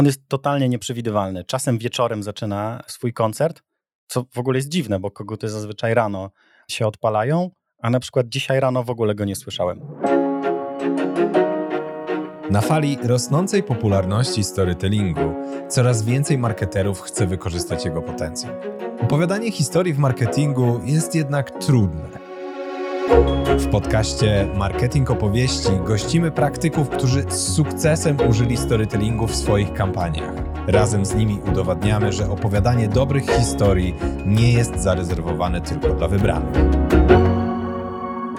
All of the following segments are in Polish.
On jest totalnie nieprzewidywalny. Czasem wieczorem zaczyna swój koncert, co w ogóle jest dziwne, bo koguty zazwyczaj rano się odpalają, a na przykład dzisiaj rano w ogóle go nie słyszałem. Na fali rosnącej popularności storytellingu coraz więcej marketerów chce wykorzystać jego potencjał. Opowiadanie historii w marketingu jest jednak trudne. W podcaście Marketing Opowieści gościmy praktyków, którzy z sukcesem użyli storytellingu w swoich kampaniach. Razem z nimi udowadniamy, że opowiadanie dobrych historii nie jest zarezerwowane tylko dla wybranych.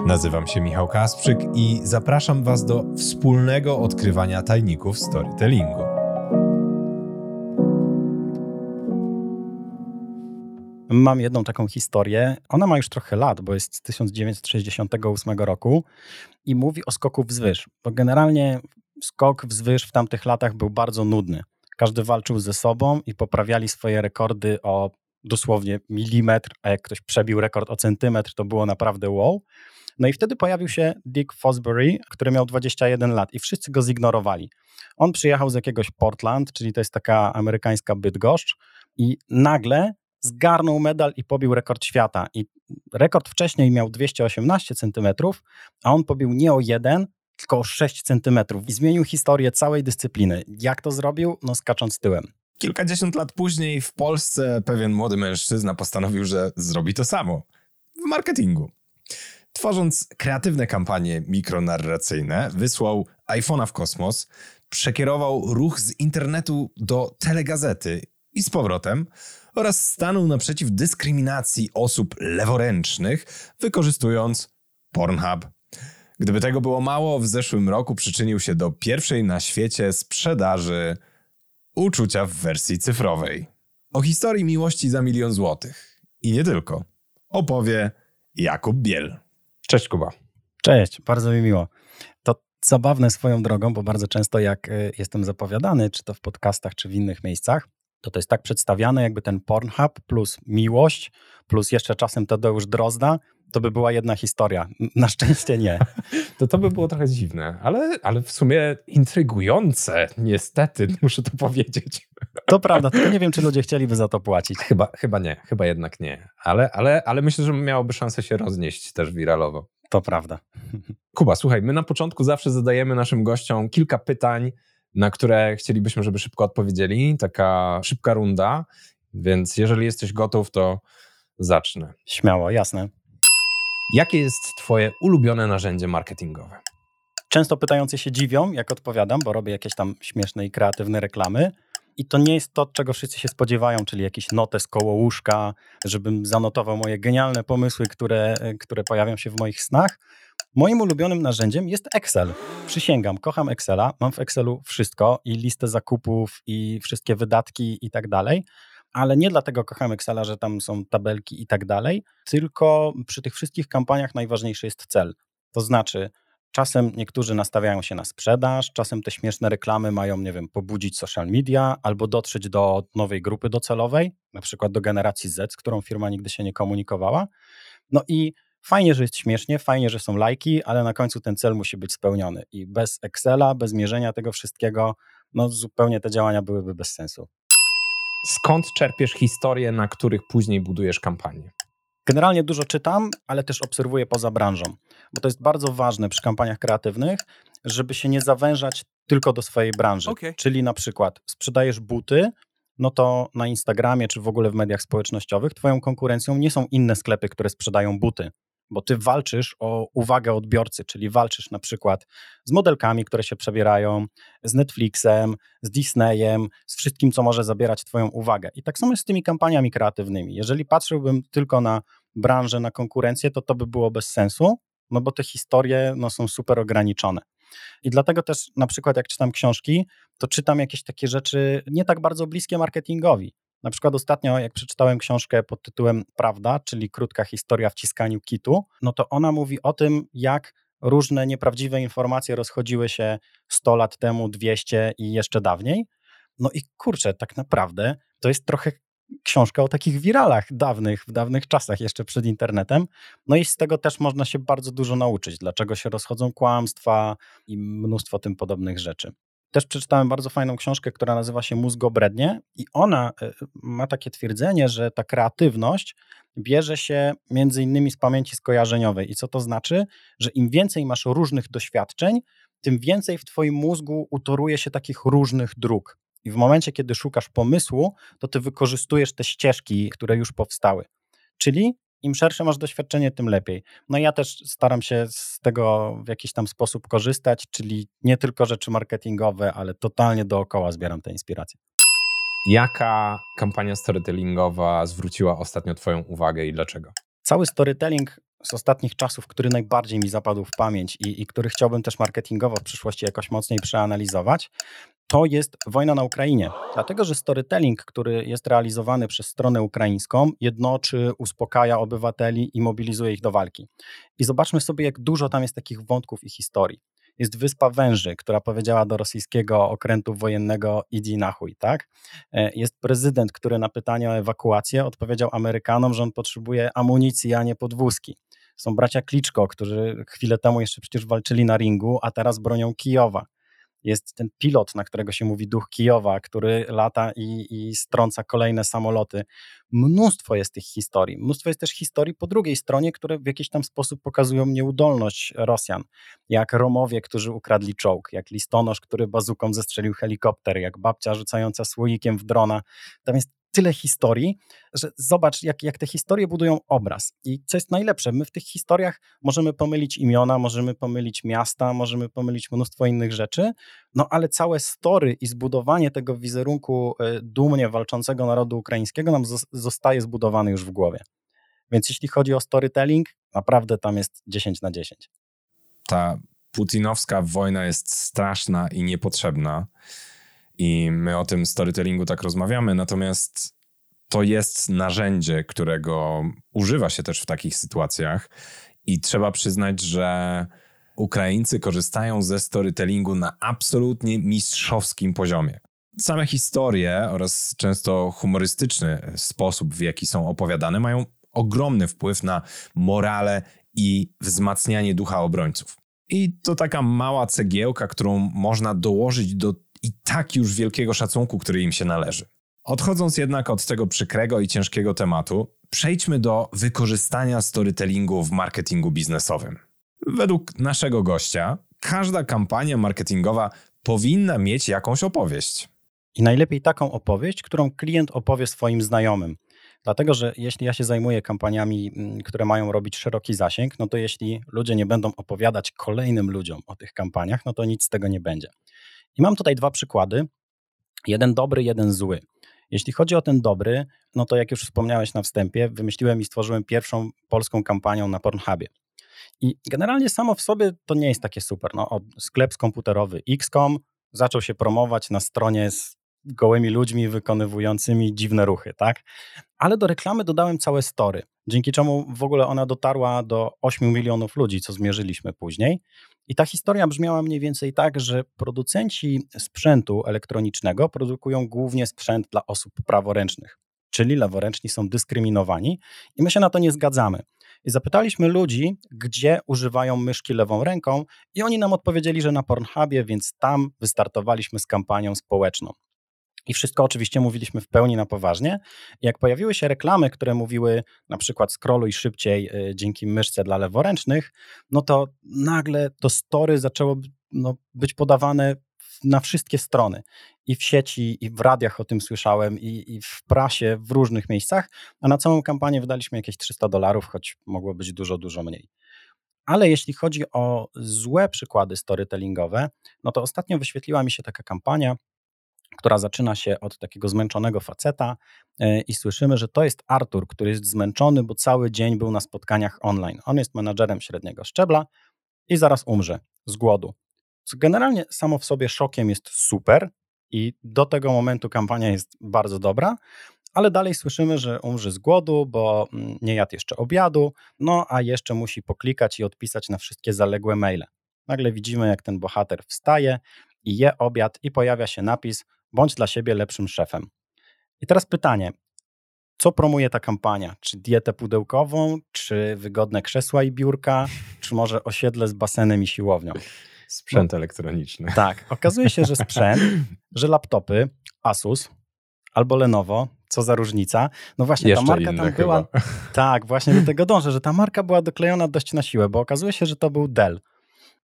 Nazywam się Michał Kasprzyk i zapraszam Was do wspólnego odkrywania tajników storytellingu. Mam jedną taką historię. Ona ma już trochę lat, bo jest z 1968 roku i mówi o skoku wzwyż. Bo generalnie skok wzwyż w tamtych latach był bardzo nudny. Każdy walczył ze sobą i poprawiali swoje rekordy o dosłownie milimetr, a jak ktoś przebił rekord o centymetr, to było naprawdę wow. No i wtedy pojawił się Dick Fosbury, który miał 21 lat i wszyscy go zignorowali. On przyjechał z jakiegoś Portland, czyli to jest taka amerykańska Bydgoszcz i nagle zgarnął medal i pobił rekord świata. I rekord wcześniej miał 218 cm, a on pobił nie o jeden, tylko o 6 cm i zmienił historię całej dyscypliny. Jak to zrobił? No skacząc tyłem. Kilkadziesiąt lat później w Polsce pewien młody mężczyzna postanowił, że zrobi to samo w marketingu. Tworząc kreatywne kampanie mikronarracyjne, wysłał iPhone'a w kosmos, przekierował ruch z internetu do telegazety i z powrotem oraz stanął naprzeciw dyskryminacji osób leworęcznych, wykorzystując Pornhub. Gdyby tego było mało, w zeszłym roku przyczynił się do pierwszej na świecie sprzedaży uczucia w wersji cyfrowej. O historii miłości za milion złotych. I nie tylko. Opowie Jakub Biel. Cześć Kuba. Cześć, bardzo mi miło. To zabawne swoją drogą, bo bardzo często jak y, jestem zapowiadany, czy to w podcastach, czy w innych miejscach, to to jest tak przedstawiane, jakby ten Pornhub plus miłość, plus jeszcze czasem Tadeusz Drozda, to by była jedna historia. Na szczęście nie. To to by było trochę dziwne, ale, ale w sumie intrygujące, niestety, muszę to powiedzieć. To prawda, tylko nie wiem, czy ludzie chcieliby za to płacić. Chyba, chyba nie, chyba jednak nie. Ale, ale, ale myślę, że miałoby szansę się roznieść też wiralowo. To prawda. Kuba, słuchaj, my na początku zawsze zadajemy naszym gościom kilka pytań, na które chcielibyśmy, żeby szybko odpowiedzieli. Taka szybka runda, więc jeżeli jesteś gotów, to zacznę. Śmiało, jasne. Jakie jest Twoje ulubione narzędzie marketingowe? Często pytający się dziwią, jak odpowiadam, bo robię jakieś tam śmieszne i kreatywne reklamy. I to nie jest to, czego wszyscy się spodziewają, czyli jakiś notes koło łóżka, żebym zanotował moje genialne pomysły, które, które pojawią się w moich snach. Moim ulubionym narzędziem jest Excel. Przysięgam, kocham Excela. Mam w Excelu wszystko i listę zakupów, i wszystkie wydatki, i tak dalej. Ale nie dlatego kocham Excela, że tam są tabelki i tak dalej, tylko przy tych wszystkich kampaniach najważniejszy jest cel. To znaczy, Czasem niektórzy nastawiają się na sprzedaż, czasem te śmieszne reklamy mają, nie wiem, pobudzić social media albo dotrzeć do nowej grupy docelowej, na przykład do generacji Z, z którą firma nigdy się nie komunikowała. No i fajnie, że jest śmiesznie, fajnie, że są lajki, ale na końcu ten cel musi być spełniony. I bez Excela, bez mierzenia tego wszystkiego, no zupełnie te działania byłyby bez sensu. Skąd czerpiesz historie, na których później budujesz kampanię? Generalnie dużo czytam, ale też obserwuję poza branżą, bo to jest bardzo ważne przy kampaniach kreatywnych, żeby się nie zawężać tylko do swojej branży. Okay. Czyli na przykład sprzedajesz buty, no to na Instagramie czy w ogóle w mediach społecznościowych twoją konkurencją nie są inne sklepy, które sprzedają buty bo ty walczysz o uwagę odbiorcy, czyli walczysz na przykład z modelkami, które się przebierają, z Netflixem, z Disneyem, z wszystkim, co może zabierać twoją uwagę. I tak samo jest z tymi kampaniami kreatywnymi. Jeżeli patrzyłbym tylko na branżę, na konkurencję, to to by było bez sensu, no bo te historie no, są super ograniczone. I dlatego też na przykład jak czytam książki, to czytam jakieś takie rzeczy nie tak bardzo bliskie marketingowi. Na przykład ostatnio, jak przeczytałem książkę pod tytułem Prawda, czyli krótka historia w ciskaniu kitu, no to ona mówi o tym, jak różne nieprawdziwe informacje rozchodziły się 100 lat temu, 200 i jeszcze dawniej. No i kurczę, tak naprawdę to jest trochę książka o takich wiralach dawnych, w dawnych czasach, jeszcze przed internetem. No i z tego też można się bardzo dużo nauczyć, dlaczego się rozchodzą kłamstwa i mnóstwo tym podobnych rzeczy. Też przeczytałem bardzo fajną książkę, która nazywa się Mózg obrednie i ona e, ma takie twierdzenie, że ta kreatywność bierze się między innymi z pamięci skojarzeniowej. I co to znaczy? Że im więcej masz różnych doświadczeń, tym więcej w twoim mózgu utoruje się takich różnych dróg. I w momencie, kiedy szukasz pomysłu, to ty wykorzystujesz te ścieżki, które już powstały. Czyli im szersze masz doświadczenie, tym lepiej. No ja też staram się z tego w jakiś tam sposób korzystać, czyli nie tylko rzeczy marketingowe, ale totalnie dookoła zbieram te inspiracje. Jaka kampania storytellingowa zwróciła ostatnio Twoją uwagę i dlaczego? Cały storytelling z ostatnich czasów, który najbardziej mi zapadł w pamięć i, i który chciałbym też marketingowo w przyszłości jakoś mocniej przeanalizować, to jest wojna na Ukrainie. Dlatego, że storytelling, który jest realizowany przez stronę ukraińską, jednoczy, uspokaja obywateli i mobilizuje ich do walki. I zobaczmy sobie, jak dużo tam jest takich wątków i historii. Jest wyspa Węży, która powiedziała do rosyjskiego okrętu wojennego idź na chuj, tak? E, jest prezydent, który na pytanie o ewakuację odpowiedział Amerykanom, że on potrzebuje amunicji, a nie podwózki. Są bracia Kliczko, którzy chwilę temu jeszcze przecież walczyli na ringu, a teraz bronią Kijowa jest ten pilot, na którego się mówi duch Kijowa, który lata i, i strąca kolejne samoloty. Mnóstwo jest tych historii. Mnóstwo jest też historii po drugiej stronie, które w jakiś tam sposób pokazują nieudolność Rosjan. Jak Romowie, którzy ukradli czołg, jak listonosz, który bazuką zestrzelił helikopter, jak babcia rzucająca słoikiem w drona. Tam jest tyle historii, że zobacz, jak, jak te historie budują obraz. I co jest najlepsze, my w tych historiach możemy pomylić imiona, możemy pomylić miasta, możemy pomylić mnóstwo innych rzeczy, no ale całe story i zbudowanie tego wizerunku e, dumnie walczącego narodu ukraińskiego nam zostaje zbudowane już w głowie. Więc jeśli chodzi o storytelling, naprawdę tam jest 10 na 10. Ta putinowska wojna jest straszna i niepotrzebna i my o tym storytellingu tak rozmawiamy, natomiast to jest narzędzie, którego używa się też w takich sytuacjach i trzeba przyznać, że Ukraińcy korzystają ze storytellingu na absolutnie mistrzowskim poziomie. Same historie oraz często humorystyczny sposób, w jaki są opowiadane, mają ogromny wpływ na morale i wzmacnianie ducha obrońców. I to taka mała cegiełka, którą można dołożyć do i tak już wielkiego szacunku, który im się należy. Odchodząc jednak od tego przykrego i ciężkiego tematu, przejdźmy do wykorzystania storytellingu w marketingu biznesowym. Według naszego gościa, każda kampania marketingowa powinna mieć jakąś opowieść. I najlepiej taką opowieść, którą klient opowie swoim znajomym. Dlatego, że jeśli ja się zajmuję kampaniami, mm, które mają robić szeroki zasięg, no to jeśli ludzie nie będą opowiadać kolejnym ludziom o tych kampaniach, no to nic z tego nie będzie. I mam tutaj dwa przykłady. Jeden dobry, jeden zły. Jeśli chodzi o ten dobry, no to jak już wspomniałeś na wstępie, wymyśliłem i stworzyłem pierwszą polską kampanię na Pornhubie. I generalnie samo w sobie to nie jest takie super. No, sklep komputerowy XCOM zaczął się promować na stronie z gołymi ludźmi wykonywującymi dziwne ruchy, tak? Ale do reklamy dodałem całe story, dzięki czemu w ogóle ona dotarła do 8 milionów ludzi, co zmierzyliśmy później. I ta historia brzmiała mniej więcej tak, że producenci sprzętu elektronicznego produkują głównie sprzęt dla osób praworęcznych, czyli leworęczni są dyskryminowani i my się na to nie zgadzamy. I zapytaliśmy ludzi, gdzie używają myszki lewą ręką, i oni nam odpowiedzieli, że na Pornhubie, więc tam wystartowaliśmy z kampanią społeczną. I wszystko oczywiście mówiliśmy w pełni na poważnie. Jak pojawiły się reklamy, które mówiły na przykład scrolluj szybciej y, dzięki myszce dla leworęcznych, no to nagle to story zaczęło no, być podawane na wszystkie strony. I w sieci, i w radiach o tym słyszałem, i, i w prasie, w różnych miejscach, a na całą kampanię wydaliśmy jakieś 300 dolarów, choć mogło być dużo, dużo mniej. Ale jeśli chodzi o złe przykłady storytellingowe, no to ostatnio wyświetliła mi się taka kampania, która zaczyna się od takiego zmęczonego faceta e, i słyszymy, że to jest Artur, który jest zmęczony, bo cały dzień był na spotkaniach online. On jest menadżerem średniego szczebla i zaraz umrze z głodu. Co generalnie samo w sobie szokiem jest super i do tego momentu kampania jest bardzo dobra, ale dalej słyszymy, że umrze z głodu, bo mm, nie jadł jeszcze obiadu, no a jeszcze musi poklikać i odpisać na wszystkie zaległe maile. Nagle widzimy, jak ten bohater wstaje i je obiad i pojawia się napis bądź dla siebie lepszym szefem. I teraz pytanie, co promuje ta kampania? Czy dietę pudełkową, czy wygodne krzesła i biurka, czy może osiedle z basenem i siłownią? Sprzęt no, elektroniczny. Tak, okazuje się, że sprzęt, że laptopy Asus albo Lenovo, co za różnica. No właśnie, Jeszcze ta marka tam była. Tak, właśnie do tego dążę, że ta marka była doklejona dość na siłę, bo okazuje się, że to był Dell.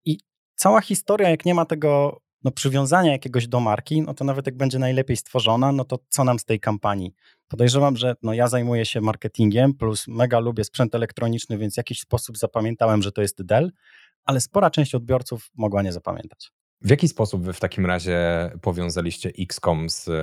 I cała historia, jak nie ma tego no, przywiązania jakiegoś do marki, no to nawet jak będzie najlepiej stworzona, no to co nam z tej kampanii? Podejrzewam, że no, ja zajmuję się marketingiem, plus mega lubię sprzęt elektroniczny, więc w jakiś sposób zapamiętałem, że to jest Dell, ale spora część odbiorców mogła nie zapamiętać. W jaki sposób wy w takim razie powiązaliście XCOM z y,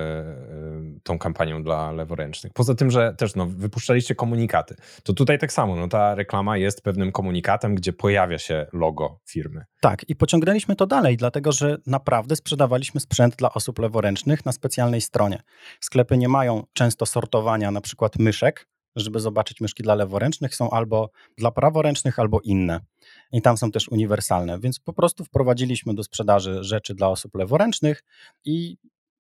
tą kampanią dla leworęcznych? Poza tym, że też no, wypuszczaliście komunikaty, to tutaj tak samo, no, ta reklama jest pewnym komunikatem, gdzie pojawia się logo firmy. Tak, i pociągnęliśmy to dalej, dlatego że naprawdę sprzedawaliśmy sprzęt dla osób leworęcznych na specjalnej stronie. Sklepy nie mają często sortowania na przykład myszek, żeby zobaczyć myszki dla leworęcznych, są albo dla praworęcznych, albo inne. I tam są też uniwersalne, więc po prostu wprowadziliśmy do sprzedaży rzeczy dla osób leworęcznych i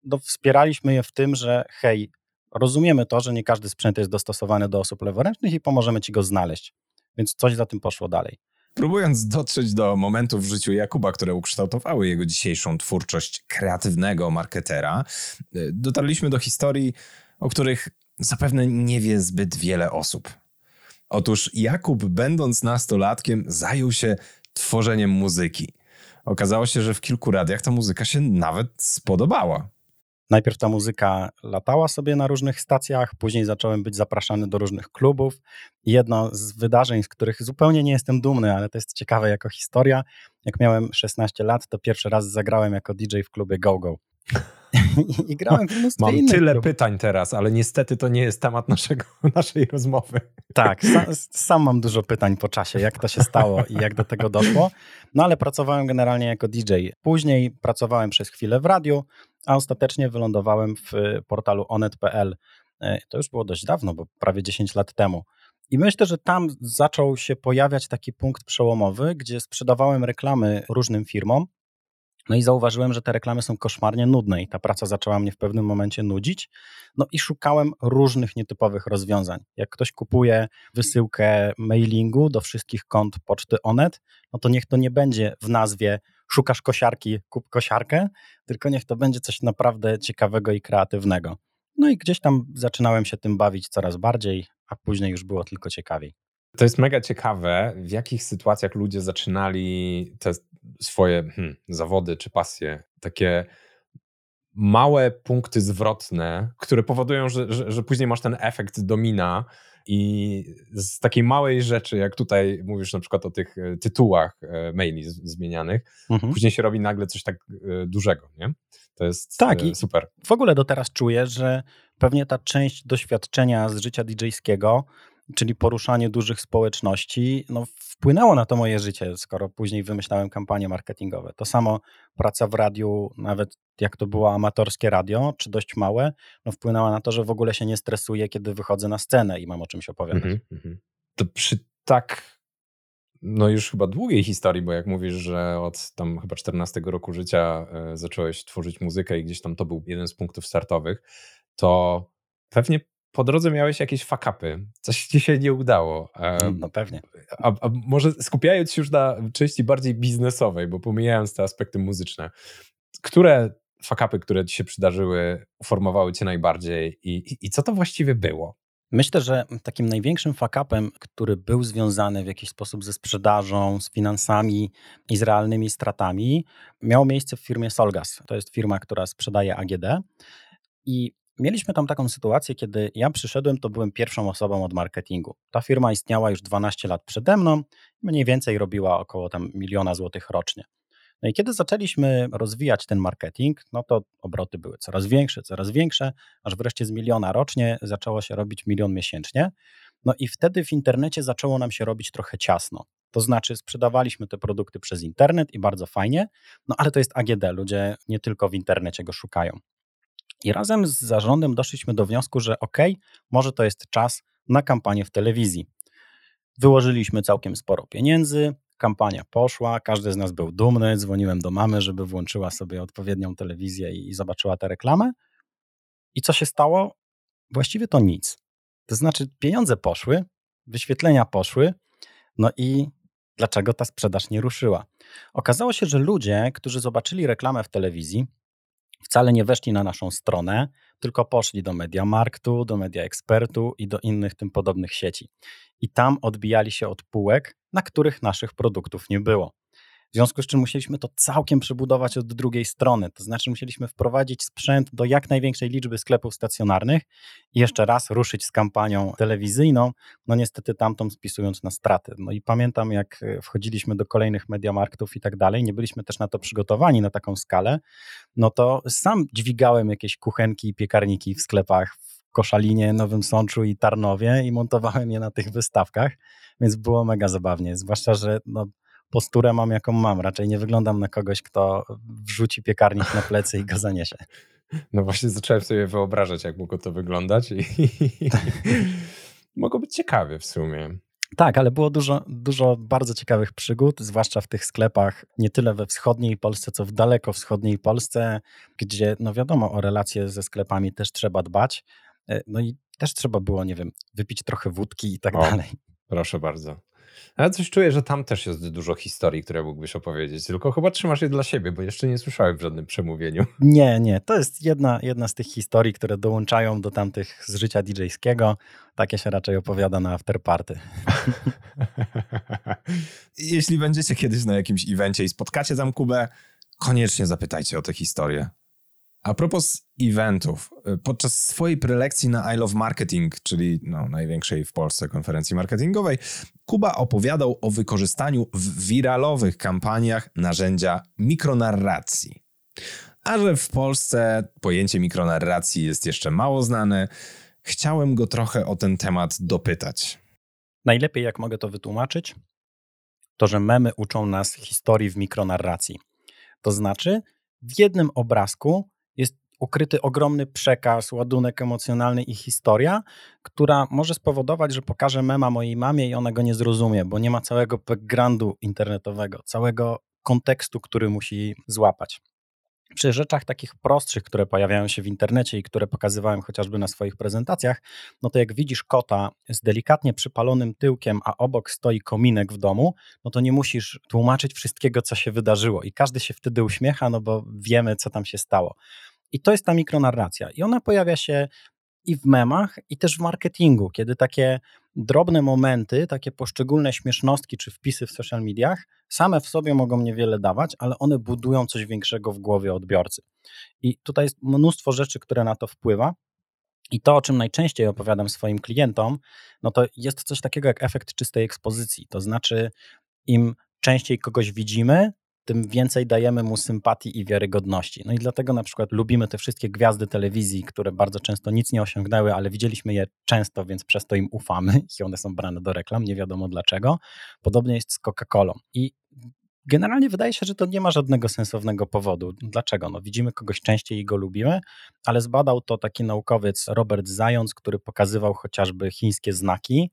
do, wspieraliśmy je w tym, że hej, rozumiemy to, że nie każdy sprzęt jest dostosowany do osób leworęcznych i pomożemy ci go znaleźć. Więc coś za tym poszło dalej. Próbując dotrzeć do momentów w życiu Jakuba, które ukształtowały jego dzisiejszą twórczość kreatywnego marketera, y, dotarliśmy do historii, o których zapewne nie wie zbyt wiele osób. Otóż Jakub, będąc nastolatkiem, zajął się tworzeniem muzyki. Okazało się, że w kilku radiach ta muzyka się nawet spodobała. Najpierw ta muzyka latała sobie na różnych stacjach, później zacząłem być zapraszany do różnych klubów. Jedno z wydarzeń, z których zupełnie nie jestem dumny, ale to jest ciekawe jako historia. Jak miałem 16 lat, to pierwszy raz zagrałem jako DJ w klubie GoGo. -Go. I, grałem w mnóstwie Mam innych tyle klubów. pytań teraz, ale niestety to nie jest temat naszego, naszej rozmowy. Tak, sam, sam mam dużo pytań po czasie, jak to się stało i jak do tego doszło. No ale pracowałem generalnie jako DJ. Później pracowałem przez chwilę w radiu, a ostatecznie wylądowałem w portalu onet.pl. E, to już było dość dawno, bo prawie 10 lat temu. I myślę, że tam zaczął się pojawiać taki punkt przełomowy, gdzie sprzedawałem reklamy różnym firmom no i zauważyłem, że te reklamy są koszmarnie nudne i ta praca zaczęła mnie w pewnym momencie nudzić. No i szukałem różnych nietypowych rozwiązań. Jak ktoś kupuje wysyłkę mailingu do wszystkich kont poczty Onet, no to niech to nie będzie w nazwie szukasz kosiarki, kup kosiarkę, tylko niech to będzie coś naprawdę ciekawego i kreatywnego. No i gdzieś tam zaczynałem się tym bawić coraz bardziej, a później już było tylko ciekawiej. To jest mega ciekawe, w jakich sytuacjach ludzie zaczynali te swoje hmm, zawody czy pasje, takie małe punkty zwrotne, które powodują, że, że, że, później masz ten efekt domina i z takiej małej rzeczy, jak tutaj mówisz na przykład o tych e, tytułach e, maili zmienianych, mhm. później się robi nagle coś tak e, dużego, nie? To jest tak, i super. W ogóle do teraz czuję, że pewnie ta część doświadczenia z życia DJ-skiego czyli poruszanie dużych społeczności, no, wpłynęło na to moje życie, skoro później wymyślałem kampanie marketingowe. To samo praca w radiu, nawet jak to było amatorskie radio, czy dość małe, no, wpłynęła na to, że w ogóle się nie stresuję, kiedy wychodzę na scenę i mam o czymś opowiadać. Mm -hmm. To przy tak no już chyba długiej historii, bo jak mówisz, że od tam chyba 14 roku życia y, zacząłeś tworzyć muzykę i gdzieś tam to był jeden z punktów startowych, to pewnie po drodze miałeś jakieś fakapy, coś ci się nie udało. No pewnie. A, a, może skupiając się już na części bardziej biznesowej, bo pomijając te aspekty muzyczne, które fakapy, które ci się przydarzyły, uformowały cię najbardziej i, i, i co to właściwie było? Myślę, że takim największym fakapem, który był związany w jakiś sposób ze sprzedażą, z finansami i z realnymi stratami, miał miejsce w firmie Solgas. To jest firma, która sprzedaje AGD. I Mieliśmy tam taką sytuację, kiedy ja przyszedłem, to byłem pierwszą osobą od marketingu. Ta firma istniała już 12 lat przede mną, mniej więcej robiła około tam miliona złotych rocznie. No i kiedy zaczęliśmy rozwijać ten marketing, no to obroty były coraz większe, coraz większe, aż wreszcie z miliona rocznie zaczęło się robić milion miesięcznie. No i wtedy w internecie zaczęło nam się robić trochę ciasno. To znaczy, sprzedawaliśmy te produkty przez internet i bardzo fajnie, no ale to jest AGD, ludzie nie tylko w internecie go szukają. I razem z zarządem doszliśmy do wniosku, że ok, może to jest czas na kampanię w telewizji. Wyłożyliśmy całkiem sporo pieniędzy, kampania poszła, każdy z nas był dumny, dzwoniłem do mamy, żeby włączyła sobie odpowiednią telewizję i zobaczyła tę reklamę. I co się stało? Właściwie to nic. To znaczy, pieniądze poszły, wyświetlenia poszły, no i dlaczego ta sprzedaż nie ruszyła. Okazało się, że ludzie, którzy zobaczyli reklamę w telewizji, wcale nie weszli na naszą stronę, tylko poszli do Mediamarktu, do Media Expertu i do innych tym podobnych sieci. I tam odbijali się od półek, na których naszych produktów nie było. W związku z czym musieliśmy to całkiem przebudować od drugiej strony. To znaczy, musieliśmy wprowadzić sprzęt do jak największej liczby sklepów stacjonarnych i jeszcze raz ruszyć z kampanią telewizyjną. No niestety tamtą spisując na straty. No i pamiętam, jak e, wchodziliśmy do kolejnych mediamarktów i tak dalej, nie byliśmy też na to przygotowani na taką skalę. No to sam dźwigałem jakieś kuchenki i piekarniki w sklepach Koszalinie, Nowym Sączu i Tarnowie i montowałem je na tych wystawkach, więc było mega zabawnie. Zwłaszcza, że no, posturę mam, jaką mam. Raczej nie wyglądam na kogoś, kto wrzuci piekarnik na plecy i go zaniesie. No właśnie zacząłem sobie wyobrażać, jak mogło to wyglądać i mogło być ciekawie w sumie. Tak, ale było dużo, dużo bardzo ciekawych przygód, zwłaszcza w tych sklepach, nie tyle we wschodniej Polsce, co w daleko wschodniej Polsce, gdzie, no wiadomo, o relacje ze sklepami też trzeba dbać. E, no i też trzeba było, nie wiem, wypić trochę wódki i tak o, dalej. Proszę bardzo. Ale coś czuję, że tam też jest dużo historii, które mógłbyś opowiedzieć, tylko chyba trzymasz je dla siebie, bo jeszcze nie słyszałem w żadnym przemówieniu. Nie, nie. To jest jedna, jedna z tych historii, które dołączają do tamtych z życia DJ-skiego. Takie się raczej opowiada na afterparty. Jeśli będziecie kiedyś na jakimś evencie i spotkacie tam Kubę, koniecznie zapytajcie o tę historię. A propos eventów, y, podczas swojej prelekcji na I Love Marketing, czyli no, największej w Polsce konferencji marketingowej, Kuba opowiadał o wykorzystaniu w wiralowych kampaniach narzędzia mikronarracji. A że w Polsce pojęcie mikronarracji jest jeszcze mało znane, chciałem go trochę o ten temat dopytać. Najlepiej, jak mogę to wytłumaczyć, to że memy uczą nas historii w mikronarracji. To znaczy, w jednym obrazku ukryty ogromny przekaz, ładunek emocjonalny i historia, która może spowodować, że pokażę mema mojej mamie i ona go nie zrozumie, bo nie ma całego backgroundu internetowego, całego kontekstu, który musi złapać. Przy rzeczach takich prostszych, które pojawiają się w internecie i które pokazywałem chociażby na swoich prezentacjach, no to jak widzisz kota z delikatnie przypalonym tyłkiem, a obok stoi kominek w domu, no to nie musisz tłumaczyć wszystkiego, co się wydarzyło. I każdy się wtedy uśmiecha, no bo wiemy, co tam się stało. I to jest ta mikronarracja. I ona pojawia się i w memach, i też w marketingu, kiedy takie drobne momenty, takie poszczególne śmiesznostki czy wpisy w social mediach same w sobie mogą niewiele dawać, ale one budują coś większego w głowie odbiorcy. I tutaj jest mnóstwo rzeczy, które na to wpływa. I to, o czym najczęściej opowiadam swoim klientom, no to jest coś takiego jak efekt czystej ekspozycji. To znaczy, im częściej kogoś widzimy, tym więcej dajemy mu sympatii i wiarygodności. No i dlatego na przykład lubimy te wszystkie gwiazdy telewizji, które bardzo często nic nie osiągnęły, ale widzieliśmy je często, więc przez to im ufamy i one są brane do reklam, nie wiadomo dlaczego. Podobnie jest z Coca-Colą. I Generalnie wydaje się, że to nie ma żadnego sensownego powodu. Dlaczego? No, widzimy kogoś częściej i go lubimy, ale zbadał to taki naukowiec Robert Zając, który pokazywał chociażby chińskie znaki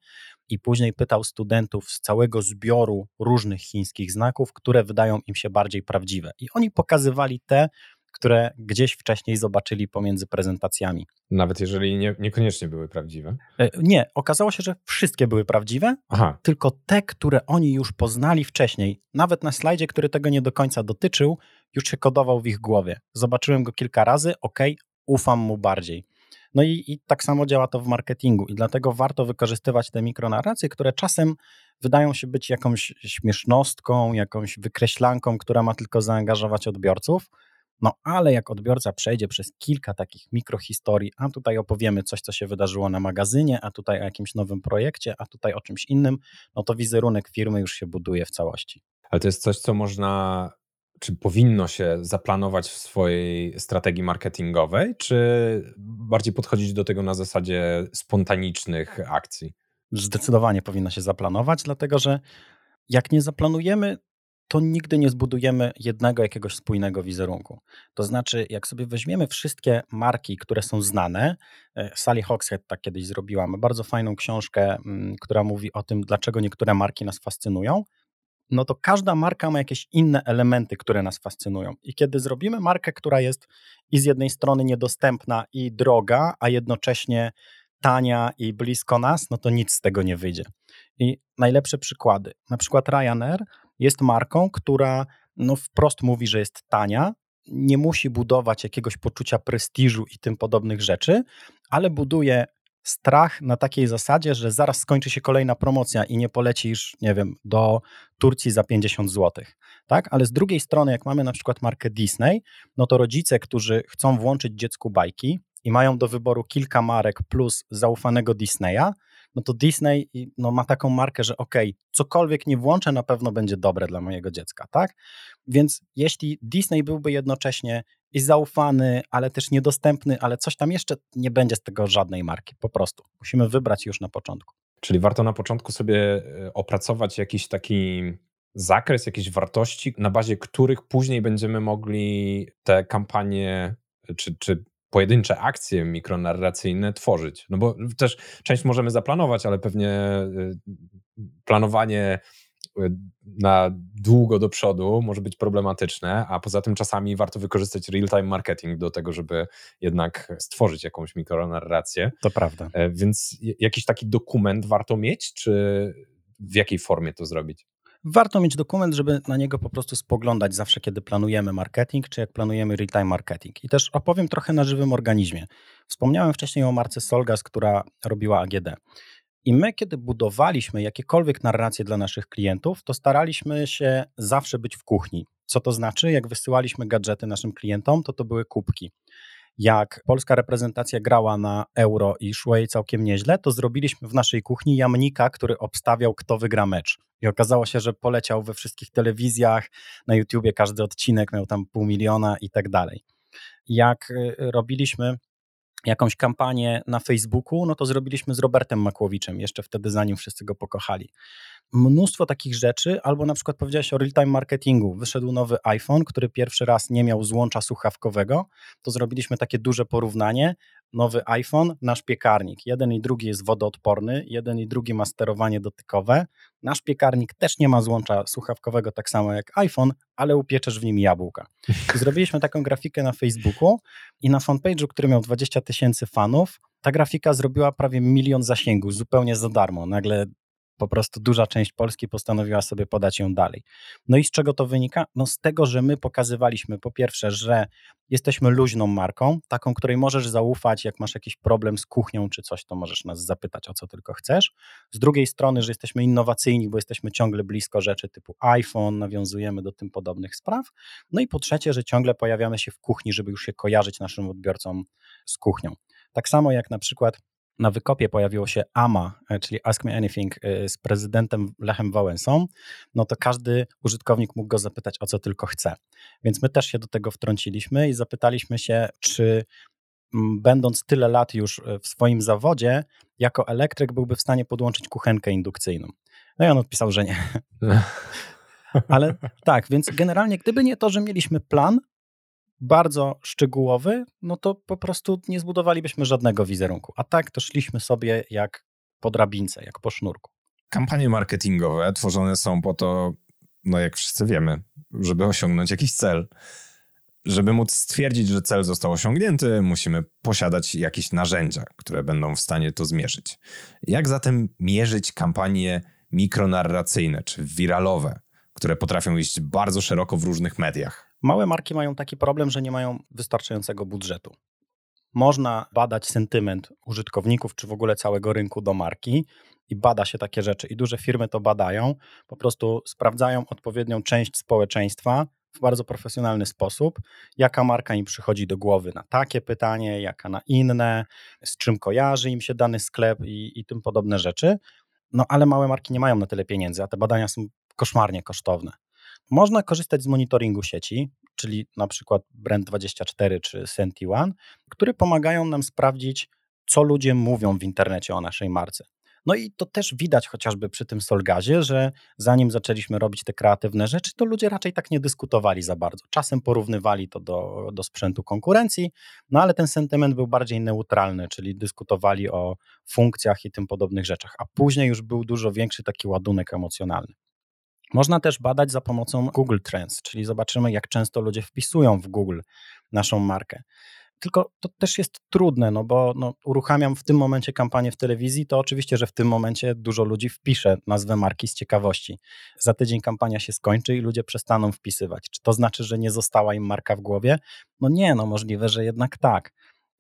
i później pytał studentów z całego zbioru różnych chińskich znaków, które wydają im się bardziej prawdziwe. I oni pokazywali te, które gdzieś wcześniej zobaczyli pomiędzy prezentacjami. Nawet jeżeli nie, niekoniecznie były prawdziwe? E, nie, okazało się, że wszystkie były prawdziwe, Aha. tylko te, które oni już poznali wcześniej, nawet na slajdzie, który tego nie do końca dotyczył, już się kodował w ich głowie. Zobaczyłem go kilka razy, ok, ufam mu bardziej. No i, i tak samo działa to w marketingu i dlatego warto wykorzystywać te mikronarracje, które czasem wydają się być jakąś śmiesznostką, jakąś wykreślanką, która ma tylko zaangażować odbiorców, no ale jak odbiorca przejdzie przez kilka takich mikrohistorii, a tutaj opowiemy coś, co się wydarzyło na magazynie, a tutaj o jakimś nowym projekcie, a tutaj o czymś innym, no to wizerunek firmy już się buduje w całości. Ale to jest coś, co można, czy powinno się zaplanować w swojej strategii marketingowej, czy bardziej podchodzić do tego na zasadzie spontanicznych akcji? Zdecydowanie powinno się zaplanować, dlatego że jak nie zaplanujemy, to nigdy nie zbudujemy jednego jakiegoś spójnego wizerunku. To znaczy, jak sobie weźmiemy wszystkie marki, które są znane, e, Sally Hogshead tak kiedyś zrobiła, ma bardzo fajną książkę, mm, która mówi o tym, dlaczego niektóre marki nas fascynują, no to każda marka ma jakieś inne elementy, które nas fascynują. I kiedy zrobimy markę, która jest i z jednej strony niedostępna i droga, a jednocześnie tania i blisko nas, no to nic z tego nie wyjdzie. I najlepsze przykłady. Na przykład Ryanair jest marką, która no wprost mówi, że jest tania, nie musi budować jakiegoś poczucia prestiżu i tym podobnych rzeczy, ale buduje strach na takiej zasadzie, że zaraz skończy się kolejna promocja i nie polecisz, nie wiem, do Turcji za 50 zł. Tak? Ale z drugiej strony, jak mamy na przykład markę Disney, no to rodzice, którzy chcą włączyć dziecku bajki i mają do wyboru kilka marek plus zaufanego Disneya, no to Disney no, ma taką markę, że okej, okay, cokolwiek nie włączę, na pewno będzie dobre dla mojego dziecka, tak? Więc jeśli Disney byłby jednocześnie i zaufany, ale też niedostępny, ale coś tam jeszcze nie będzie z tego żadnej marki, po prostu. Musimy wybrać już na początku. Czyli warto na początku sobie e, opracować jakiś taki zakres, jakieś wartości, na bazie których później będziemy mogli te kampanie czy, czy pojedyncze akcje mikronarracyjne tworzyć. No bo też część możemy zaplanować, ale pewnie y, planowanie na długo do przodu może być problematyczne, a poza tym czasami warto wykorzystać real-time marketing do tego, żeby jednak stworzyć jakąś mikronarrację. To prawda. E, więc jakiś taki dokument warto mieć, czy w jakiej formie to zrobić? Warto mieć dokument, żeby na niego po prostu spoglądać zawsze, kiedy planujemy marketing, czy jak planujemy real-time marketing. I też opowiem trochę na żywym organizmie. Wspomniałem wcześniej o marce Solgas, która robiła AGD. I my, kiedy budowaliśmy jakiekolwiek narracje dla naszych klientów, to staraliśmy się zawsze być w kuchni. Co to znaczy? Jak wysyłaliśmy gadżety naszym klientom, to to były kubki jak polska reprezentacja grała na euro i szło jej całkiem nieźle, to zrobiliśmy w naszej kuchni jamnika, który obstawiał, kto wygra mecz. I okazało się, że poleciał we wszystkich telewizjach, na YouTubie każdy odcinek miał tam pół miliona i tak dalej. Jak y, robiliśmy jakąś kampanię na Facebooku, no to zrobiliśmy z Robertem Makłowiczem, jeszcze wtedy zanim wszyscy go pokochali mnóstwo takich rzeczy, albo na przykład powiedziałeś o real-time marketingu. Wyszedł nowy iPhone, który pierwszy raz nie miał złącza słuchawkowego, to zrobiliśmy takie duże porównanie. Nowy iPhone, nasz piekarnik. Jeden i drugi jest wodoodporny, jeden i drugi ma sterowanie dotykowe. Nasz piekarnik też nie ma złącza słuchawkowego, tak samo jak iPhone, ale upieczesz w nim jabłka. I zrobiliśmy taką grafikę na Facebooku i na fanpage'u, który miał 20 tysięcy fanów, ta grafika zrobiła prawie milion zasięgów zupełnie za darmo. Nagle po prostu duża część Polski postanowiła sobie podać ją dalej. No i z czego to wynika? No z tego, że my pokazywaliśmy po pierwsze, że jesteśmy luźną marką, taką, której możesz zaufać, jak masz jakiś problem z kuchnią czy coś, to możesz nas zapytać o co tylko chcesz. Z drugiej strony, że jesteśmy innowacyjni, bo jesteśmy ciągle blisko rzeczy typu iPhone, nawiązujemy do tym podobnych spraw. No i po trzecie, że ciągle pojawiamy się w kuchni, żeby już się kojarzyć naszym odbiorcom z kuchnią. Tak samo jak na przykład na wykopie pojawiło się AMA, e, czyli Ask Me Anything e, z prezydentem Lechem Wałęsą, no to każdy użytkownik mógł go zapytać o co tylko chce. Więc my też się do tego wtrąciliśmy i zapytaliśmy się, czy będąc tyle lat już e, w swoim zawodzie, jako elektryk byłby w stanie podłączyć kuchenkę indukcyjną. No i on odpisał, że nie. Ale tak, więc generalnie, gdyby nie to, że mieliśmy plan, bardzo szczegółowy, no to po prostu nie zbudowalibyśmy żadnego wizerunku. A tak to szliśmy sobie jak po drabince, jak po sznurku. Kampanie marketingowe tworzone są po to, no jak wszyscy wiemy, żeby osiągnąć jakiś cel. Żeby móc stwierdzić, że cel został osiągnięty, musimy posiadać jakieś narzędzia, które będą w stanie to zmierzyć. Jak zatem mierzyć kampanie mikronarracyjne czy wiralowe, które potrafią iść bardzo szeroko w różnych mediach? Małe marki mają taki problem, że nie mają wystarczającego budżetu. Można badać sentyment użytkowników, czy w ogóle całego rynku do marki i bada się takie rzeczy. I duże firmy to badają, po prostu sprawdzają odpowiednią część społeczeństwa w bardzo profesjonalny sposób, jaka marka im przychodzi do głowy na takie pytanie, jaka na inne, z czym kojarzy im się dany sklep i, i tym podobne rzeczy. No ale małe marki nie mają na tyle pieniędzy, a te badania są koszmarnie kosztowne. Można korzystać z monitoringu sieci, czyli na przykład Brand24 czy Senti1, które pomagają nam sprawdzić, co ludzie mówią w internecie o naszej marce. No i to też widać chociażby przy tym Solgazie, że zanim zaczęliśmy robić te kreatywne rzeczy, to ludzie raczej tak nie dyskutowali za bardzo. Czasem porównywali to do, do sprzętu konkurencji, no ale ten sentyment był bardziej neutralny, czyli dyskutowali o funkcjach i tym podobnych rzeczach, a później już był dużo większy taki ładunek emocjonalny. Można też badać za pomocą Google Trends, czyli zobaczymy, jak często ludzie wpisują w Google naszą markę. tylko to też jest trudne, no bo no, uruchamiam w tym momencie kampanię w telewizji, to oczywiście, że w tym momencie dużo ludzi wpisze nazwę marki z ciekawości. Za tydzień kampania się skończy i ludzie przestaną wpisywać. Czy to znaczy, że nie została im marka w głowie? No nie, no możliwe, że jednak tak.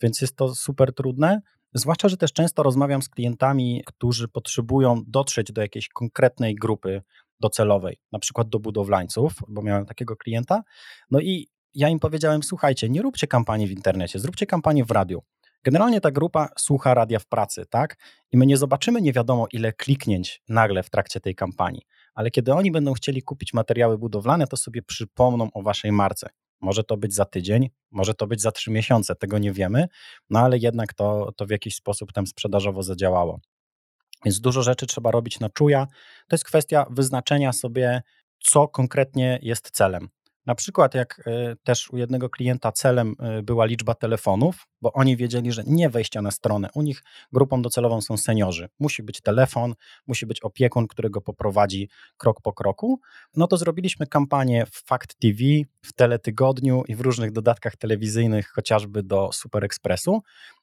Więc jest to super trudne. Zwłaszcza, że też często rozmawiam z klientami, którzy potrzebują dotrzeć do jakiejś konkretnej grupy docelowej, na przykład do budowlańców, bo miałem takiego klienta. No i ja im powiedziałem: Słuchajcie, nie róbcie kampanii w internecie, zróbcie kampanię w radiu. Generalnie ta grupa słucha radia w pracy, tak? I my nie zobaczymy nie wiadomo ile kliknięć nagle w trakcie tej kampanii, ale kiedy oni będą chcieli kupić materiały budowlane, to sobie przypomną o waszej marce. Może to być za tydzień, może to być za trzy miesiące, tego nie wiemy, no ale jednak to, to w jakiś sposób tam sprzedażowo zadziałało. Więc dużo rzeczy trzeba robić na czuja. To jest kwestia wyznaczenia sobie, co konkretnie jest celem. Na przykład, jak e, też u jednego klienta celem e, była liczba telefonów, bo oni wiedzieli, że nie wejścia na stronę. U nich grupą docelową są seniorzy. Musi być telefon, musi być opiekun, który go poprowadzi krok po kroku. No to zrobiliśmy kampanię w Fact TV, w Teletygodniu i w różnych dodatkach telewizyjnych, chociażby do Super Expressu.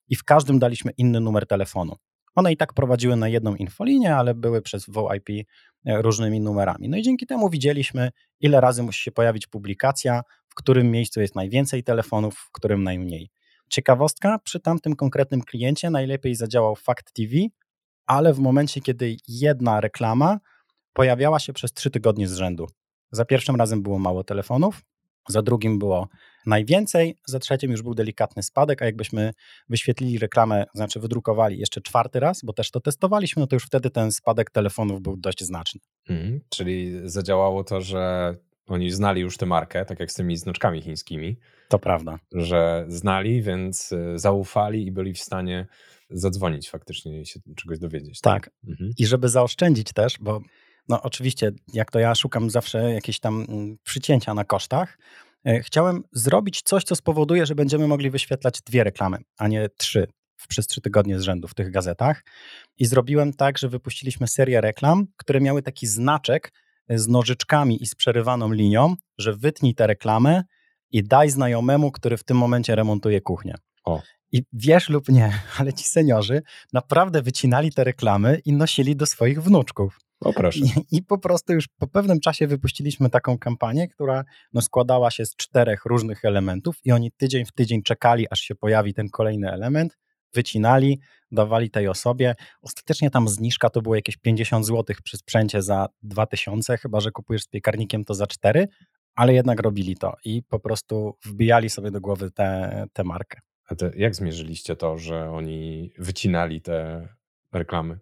I w każdym daliśmy inny numer telefonu. One i tak prowadziły na jedną infolinię, ale były przez VoIP e, różnymi numerami. No i dzięki temu widzieliśmy, ile razy musi się pojawić publikacja, w którym miejscu jest najwięcej telefonów, w którym najmniej. Ciekawostka, przy tamtym konkretnym kliencie najlepiej zadziałał Fact TV, ale w momencie, kiedy jedna reklama pojawiała się przez trzy tygodnie z rzędu. Za pierwszym razem było mało telefonów, za drugim było najwięcej, za trzecim już był delikatny spadek, a jakbyśmy wyświetlili reklamę, znaczy wydrukowali jeszcze czwarty raz, bo też to testowaliśmy, no to już wtedy ten spadek telefonów był dość znaczny. Mhm, czyli zadziałało to, że oni znali już tę markę, tak jak z tymi znaczkami chińskimi. To prawda. Że znali, więc y, zaufali i byli w stanie zadzwonić faktycznie i się czegoś dowiedzieć. Tak. tak. Mhm. I żeby zaoszczędzić też, bo no oczywiście, jak to ja szukam zawsze jakieś tam mm, przycięcia na kosztach, e, chciałem zrobić coś, co spowoduje, że będziemy mogli wyświetlać dwie reklamy, a nie trzy przez trzy tygodnie z rzędu w tych gazetach. I zrobiłem tak, że wypuściliśmy serię reklam, które miały taki znaczek e, z nożyczkami i z przerywaną linią, że wytnij tę reklamę i daj znajomemu, który w tym momencie remontuje kuchnię. O. I wiesz lub nie, ale ci seniorzy naprawdę wycinali te reklamy i nosili do swoich wnuczków. O proszę. I, I, po prostu już po pewnym czasie wypuściliśmy taką kampanię, która no, składała się z czterech różnych elementów i oni tydzień w tydzień czekali, aż się pojawi ten kolejny element, wycinali, dawali tej osobie. Ostatecznie tam zniżka to było jakieś 50 zł przy sprzęcie za 2000, chyba że kupujesz z piekarnikiem to za 4, ale jednak robili to i po prostu wbijali sobie do głowy tę markę. Te, jak zmierzyliście to, że oni wycinali te reklamy?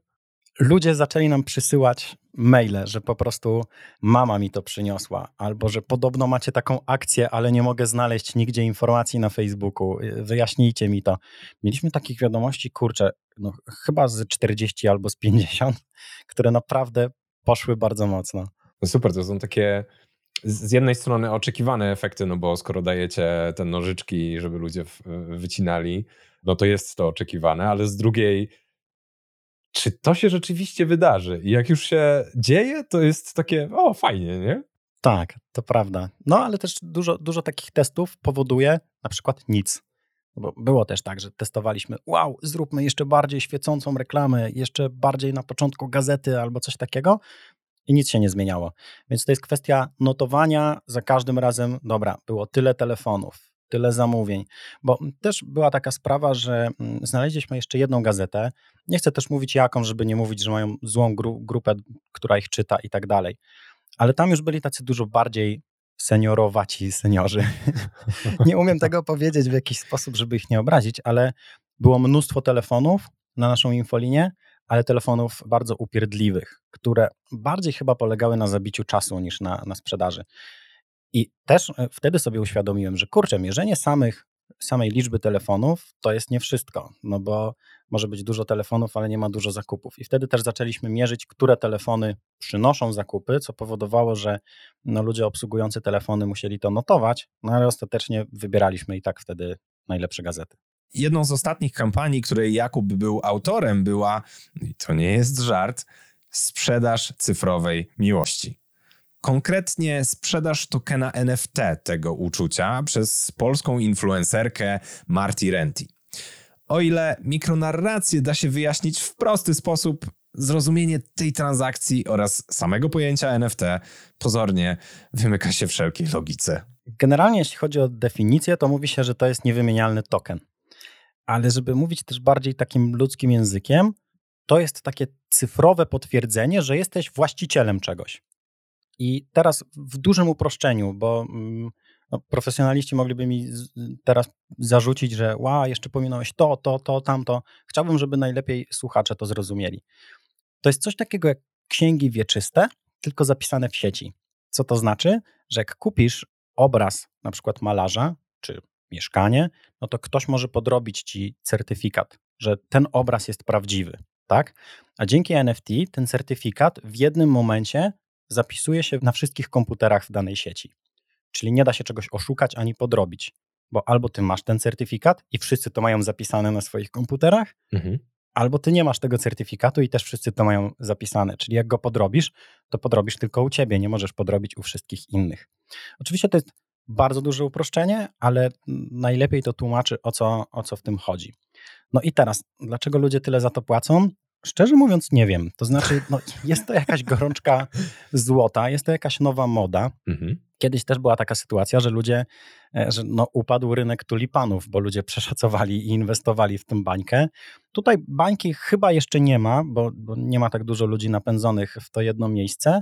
ludzie zaczęli nam przysyłać maile, że po prostu mama mi to przyniosła, albo że podobno macie taką akcję, ale nie mogę znaleźć nigdzie informacji na Facebooku, wyjaśnijcie mi to. Mieliśmy takich wiadomości, kurczę, no, chyba z 40 albo z 50, które naprawdę poszły bardzo mocno. No super, to są takie z jednej strony oczekiwane efekty, no bo skoro dajecie te nożyczki, żeby ludzie wycinali, no to jest to oczekiwane, ale z drugiej czy to się rzeczywiście wydarzy. I jak już się dzieje, to jest takie, o, fajnie, nie? Tak, to prawda. No, ale też dużo, dużo takich testów powoduje na przykład nic. Bo było też tak, że testowaliśmy, wow, zróbmy jeszcze bardziej świecącą reklamę, jeszcze bardziej na początku gazety albo coś takiego i nic się nie zmieniało. Więc to jest kwestia notowania za każdym razem, dobra, było tyle telefonów, tyle zamówień. Bo też była taka sprawa, że mm, znaleźliśmy jeszcze jedną gazetę. Nie chcę też mówić jaką, żeby nie mówić, że mają złą gru grupę, która ich czyta i tak dalej. Ale tam już byli tacy dużo bardziej seniorowaci seniorzy. nie umiem tego powiedzieć w jakiś sposób, żeby ich nie obrazić, ale było mnóstwo telefonów na naszą infolinię, ale telefonów bardzo upierdliwych, które bardziej chyba polegały na zabiciu czasu niż na, na sprzedaży. I też e, wtedy sobie uświadomiłem, że kurczę, mierzenie samych, samej liczby telefonów to jest nie wszystko, no bo może być dużo telefonów, ale nie ma dużo zakupów. I wtedy też zaczęliśmy mierzyć, które telefony przynoszą zakupy, co powodowało, że no, ludzie obsługujący telefony musieli to notować, no ale ostatecznie wybieraliśmy i tak wtedy najlepsze gazety. Jedną z ostatnich kampanii, której Jakub był autorem, była, i to nie jest żart, sprzedaż cyfrowej miłości. Konkretnie sprzedaż tokena NFT tego uczucia przez polską influencerkę Marty Renty. O ile mikronarrację da się wyjaśnić w prosty sposób, zrozumienie tej transakcji oraz samego pojęcia NFT pozornie wymyka się wszelkiej logice. Generalnie, jeśli chodzi o definicję, to mówi się, że to jest niewymienialny token. Ale żeby mówić też bardziej takim ludzkim językiem, to jest takie cyfrowe potwierdzenie, że jesteś właścicielem czegoś. I teraz w dużym uproszczeniu, bo mm, no, profesjonaliści mogliby mi teraz zarzucić, że ła, jeszcze pominąłeś to, to, to, tamto. Chciałbym, żeby najlepiej słuchacze to zrozumieli. To jest coś takiego jak księgi wieczyste, tylko zapisane w sieci. Co to znaczy? Że jak kupisz obraz na przykład malarza czy mieszkanie, no to ktoś może podrobić ci certyfikat, że ten obraz jest prawdziwy, tak? A dzięki NFT ten certyfikat w jednym momencie zapisuje się na wszystkich komputerach w danej sieci. Czyli nie da się czegoś oszukać ani podrobić, bo albo ty masz ten certyfikat i wszyscy to mają zapisane na swoich komputerach, mhm albo ty nie masz tego certyfikatu i też wszyscy to mają zapisane. Czyli jak go podrobisz, to podrobisz tylko u ciebie, nie możesz podrobić u wszystkich innych. Oczywiście to jest bardzo duże uproszczenie, ale najlepiej to tłumaczy, o co, o co w tym chodzi. No i teraz, dlaczego ludzie tyle za to płacą? Szczerze mówiąc, nie wiem. To znaczy, no, jest to jakaś gorączka złota, jest to jakaś nowa moda. Mhm. Kiedyś też była taka sytuacja, że ludzie, e, że no, upadł rynek tulipanów, bo ludzie przeszacowali i inwestowali w tę bańkę. Tutaj bańki chyba jeszcze nie ma, bo, bo nie ma tak dużo ludzi napędzonych w to jedno miejsce.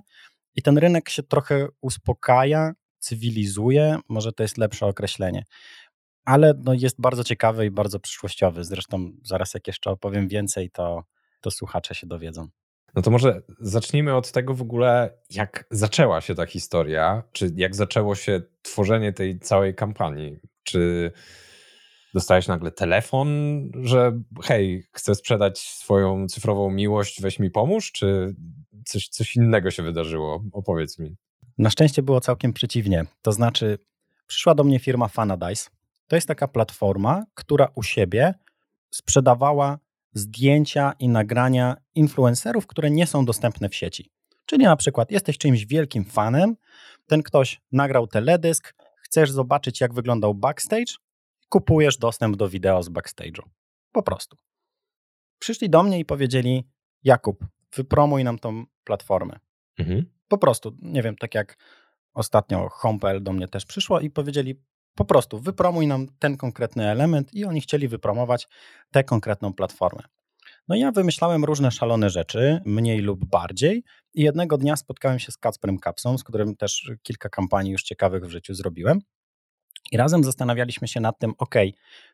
I ten rynek się trochę uspokaja, cywilizuje, może to jest lepsze określenie. Ale no, jest bardzo ciekawy i bardzo przyszłościowy. Zresztą zaraz jak jeszcze opowiem więcej, to, to słuchacze się dowiedzą. No to może zacznijmy od tego w ogóle, jak zaczęła się ta historia, czy jak zaczęło się tworzenie tej całej kampanii. Czy dostałeś nagle telefon, że hej, chcę sprzedać swoją cyfrową miłość, weź mi pomóż, czy coś, coś innego się wydarzyło? Opowiedz mi. Na szczęście było całkiem przeciwnie. To znaczy, przyszła do mnie firma Fanadice. To jest taka platforma, która u siebie sprzedawała zdjęcia i nagrania influencerów, które nie są dostępne w sieci. Czyli na przykład jesteś czymś wielkim fanem, ten ktoś nagrał teledysk, chcesz zobaczyć jak wyglądał backstage, kupujesz dostęp do wideo z backstage'u. Po prostu. Przyszli do mnie i powiedzieli: Jakub, wypromuj nam tą platformę. Mhm. Po prostu, nie wiem, tak jak ostatnio Home.pl do mnie też przyszło i powiedzieli: po prostu wypromuj nam ten konkretny element i oni chcieli wypromować tę konkretną platformę. No ja wymyślałem różne szalone rzeczy, mniej lub bardziej i jednego dnia spotkałem się z Kacprem Kapsą, z którym też kilka kampanii już ciekawych w życiu zrobiłem. I razem zastanawialiśmy się nad tym, ok,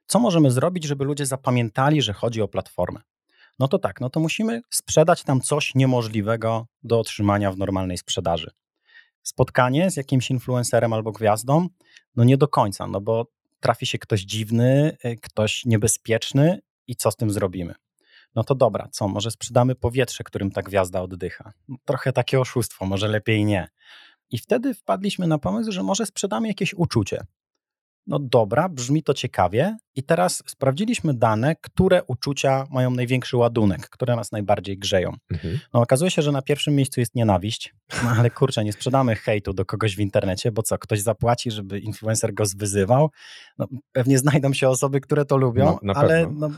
co możemy zrobić, żeby ludzie zapamiętali, że chodzi o platformę. No to tak, no to musimy sprzedać tam coś niemożliwego do otrzymania w normalnej sprzedaży spotkanie z jakimś influencerem albo gwiazdą? No nie do końca, no bo trafi się ktoś dziwny, y, ktoś niebezpieczny i co z tym zrobimy? No to dobra, co, może sprzedamy powietrze, którym ta gwiazda oddycha? No, trochę takie oszustwo, może lepiej nie. I wtedy wpadliśmy na pomysł, że może sprzedamy jakieś uczucie. No dobra, brzmi to ciekawie. I teraz sprawdziliśmy dane, które uczucia mają największy ładunek, które nas najbardziej grzeją. Mhm. No okazuje się, że na pierwszym miejscu jest nienawiść, no ale kurczę, nie sprzedamy hejtu do kogoś w internecie, bo co, ktoś zapłaci, żeby influencer go zwyzywał? No, pewnie znajdą się osoby, które to lubią, no, ale no,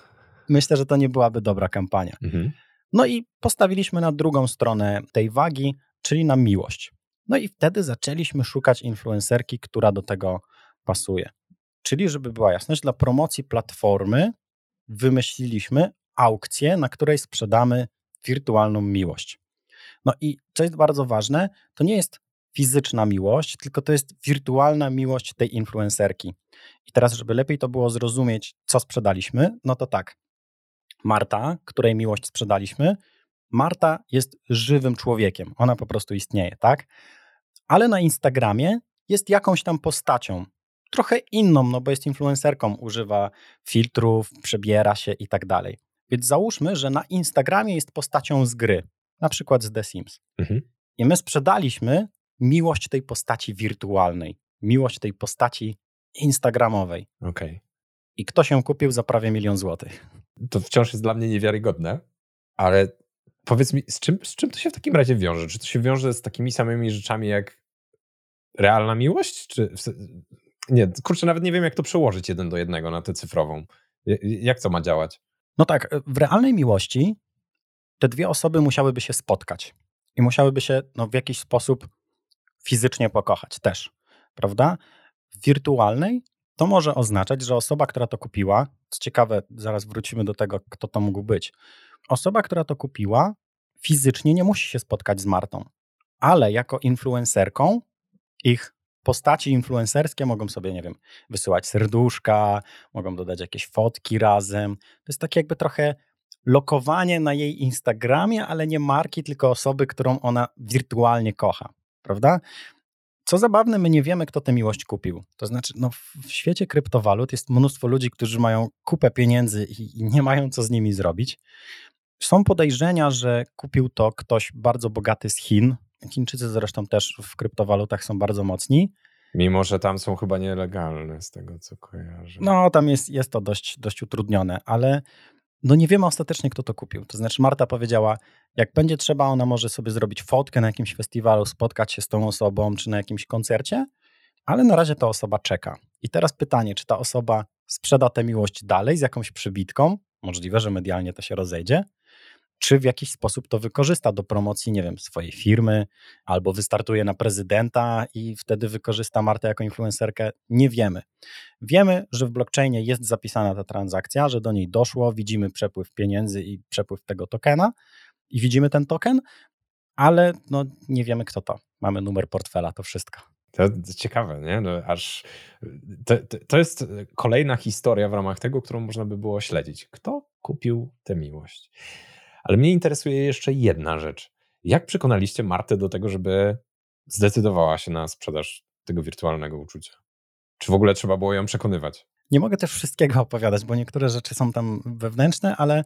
myślę, że to nie byłaby dobra kampania. Mhm. No i postawiliśmy na drugą stronę tej wagi, czyli na miłość. No i wtedy zaczęliśmy szukać influencerki, która do tego pasuje. Czyli, żeby była jasność, dla promocji platformy wymyśliliśmy aukcję, na której sprzedamy wirtualną miłość. No i co jest bardzo ważne, to nie jest fizyczna miłość, tylko to jest wirtualna miłość tej influencerki. I teraz, żeby lepiej to było zrozumieć, co sprzedaliśmy, no to tak. Marta, której miłość sprzedaliśmy, Marta jest żywym człowiekiem. Ona po prostu istnieje, tak? Ale na Instagramie jest jakąś tam postacią, trochę inną, no bo jest influencerką, używa filtrów, przebiera się i tak dalej. Więc załóżmy, że na Instagramie jest postacią z gry, na przykład z The Sims. Mhm. I my sprzedaliśmy miłość tej postaci wirtualnej, miłość tej postaci instagramowej. Okay. I kto się kupił za prawie milion złotych? To wciąż jest dla mnie niewiarygodne, ale Powiedz mi, z czym, z czym to się w takim razie wiąże? Czy to się wiąże z takimi samymi rzeczami jak realna miłość? Czy nie, kurczę, nawet nie wiem, jak to przełożyć jeden do jednego na tę cyfrową. Jak to ma działać? No tak, w realnej miłości te dwie osoby musiałyby się spotkać i musiałyby się no, w jakiś sposób fizycznie pokochać też, prawda? W wirtualnej to może oznaczać, że osoba, która to kupiła, co ciekawe, zaraz wrócimy do tego, kto to mógł być. Osoba, która to kupiła, fizycznie nie musi się spotkać z Martą, ale jako influencerką ich postaci influencerskie mogą sobie, nie wiem, wysyłać serduszka, mogą dodać jakieś fotki razem. To jest takie jakby trochę lokowanie na jej Instagramie, ale nie marki, tylko osoby, którą ona wirtualnie kocha, prawda? Co zabawne, my nie wiemy, kto tę miłość kupił. To znaczy, no, w świecie kryptowalut jest mnóstwo ludzi, którzy mają kupę pieniędzy i, nie mają co z nimi zrobić. Są podejrzenia, że kupił to ktoś bardzo bogaty z Chin, Chińczycy zresztą też w kryptowalutach są bardzo mocni. Mimo, że tam są chyba nielegalne, z tego co kojarzę. No, tam jest, jest to dość, dość utrudnione, ale no nie wiemy ostatecznie, kto to kupił. To znaczy, Marta powiedziała, jak będzie trzeba, ona może sobie zrobić fotkę na jakimś festiwalu, spotkać się z tą osobą, czy na jakimś koncercie, ale na razie ta osoba czeka. I teraz pytanie, czy ta osoba sprzeda tę miłość dalej z jakąś przybitką? Możliwe, że medialnie to się rozejdzie, czy w jakiś sposób to wykorzysta do promocji, nie wiem, swojej firmy, albo wystartuje na prezydenta i wtedy wykorzysta Martę jako influencerkę, nie wiemy. Wiemy, że w blockchainie jest zapisana ta transakcja, że do niej doszło, widzimy przepływ pieniędzy i przepływ tego tokena i widzimy ten token, ale no, nie wiemy kto to. Mamy numer portfela, to wszystko. To ciekawe, nie? No, aż to, to, jest kolejna historia w ramach tego, którą można by było śledzić. Kto kupił tę miłość? Ale mnie interesuje jeszcze jedna rzecz. Jak przekonaliście Martę do tego, żeby zdecydowała się na sprzedaż tego wirtualnego uczucia? Czy w ogóle trzeba było ją przekonywać? Nie mogę też wszystkiego opowiadać, bo niektóre rzeczy są tam wewnętrzne, ale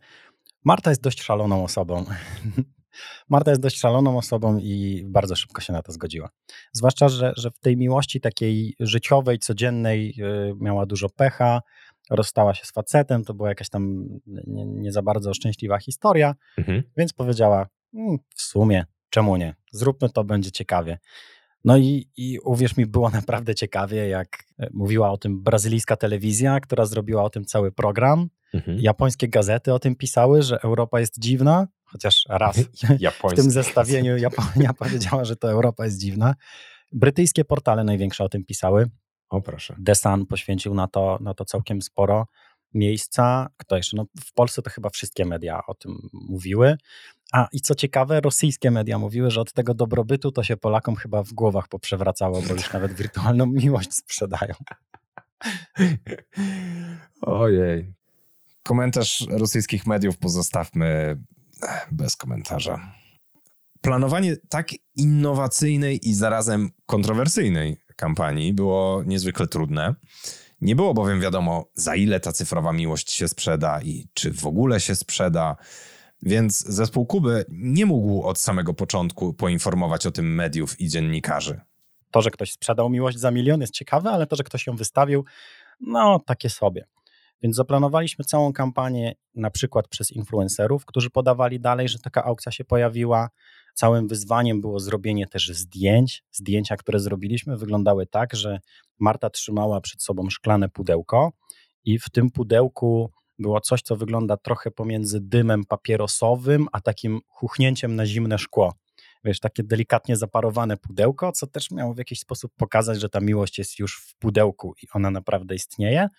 Marta jest dość szaloną osobą. Marta jest dość szaloną osobą i bardzo szybko się na to zgodziła. Zwłaszcza, że, że w tej miłości takiej życiowej, codziennej yy, miała dużo pecha, rozstała się z facetem, to była jakaś tam nie, nie za bardzo szczęśliwa historia, mhm. więc powiedziała, mm, w sumie, czemu nie, zróbmy to, będzie ciekawie. No i, i uwierz mi, było naprawdę ciekawie, jak e, mówiła o tym brazylijska telewizja, która zrobiła o tym cały program. Mhm. Japońskie gazety o tym pisały, że Europa jest dziwna, chociaż raz w tym zestawieniu Japonia powiedziała, że to Europa jest dziwna. Brytyjskie portale największe o tym pisały. O proszę. The Sun poświęcił na to, na to całkiem sporo miejsca. Kto jeszcze? No, w Polsce to chyba wszystkie media o tym mówiły. A i co ciekawe, rosyjskie media mówiły, że od tego dobrobytu to się Polakom chyba w głowach poprzewracało, bo już nawet wirtualną miłość sprzedają. Ojej. Komentarz rosyjskich mediów pozostawmy bez komentarza. Planowanie tak innowacyjnej i zarazem kontrowersyjnej kampanii było niezwykle trudne. Nie było bowiem wiadomo, za ile ta cyfrowa miłość się sprzeda i czy w ogóle się sprzeda. Więc zespół Kuby nie mógł od samego początku poinformować o tym mediów i dziennikarzy. To, że ktoś sprzedał miłość za milion jest ciekawe, ale to, że ktoś ją wystawił, no takie sobie. Więc zaplanowaliśmy całą kampanię na przykład przez influencerów, którzy podawali dalej, że taka aukcja się pojawiła. Całym wyzwaniem było zrobienie też zdjęć. Zdjęcia, które zrobiliśmy, wyglądały tak, że Marta trzymała przed sobą szklane pudełko i w tym pudełku było coś, co wygląda trochę pomiędzy dymem papierosowym, a takim chuchnięciem na zimne szkło. Wiesz, takie delikatnie zaparowane pudełko, co też miało w jakiś sposób pokazać, że ta miłość jest już w pudełku i ona naprawdę istnieje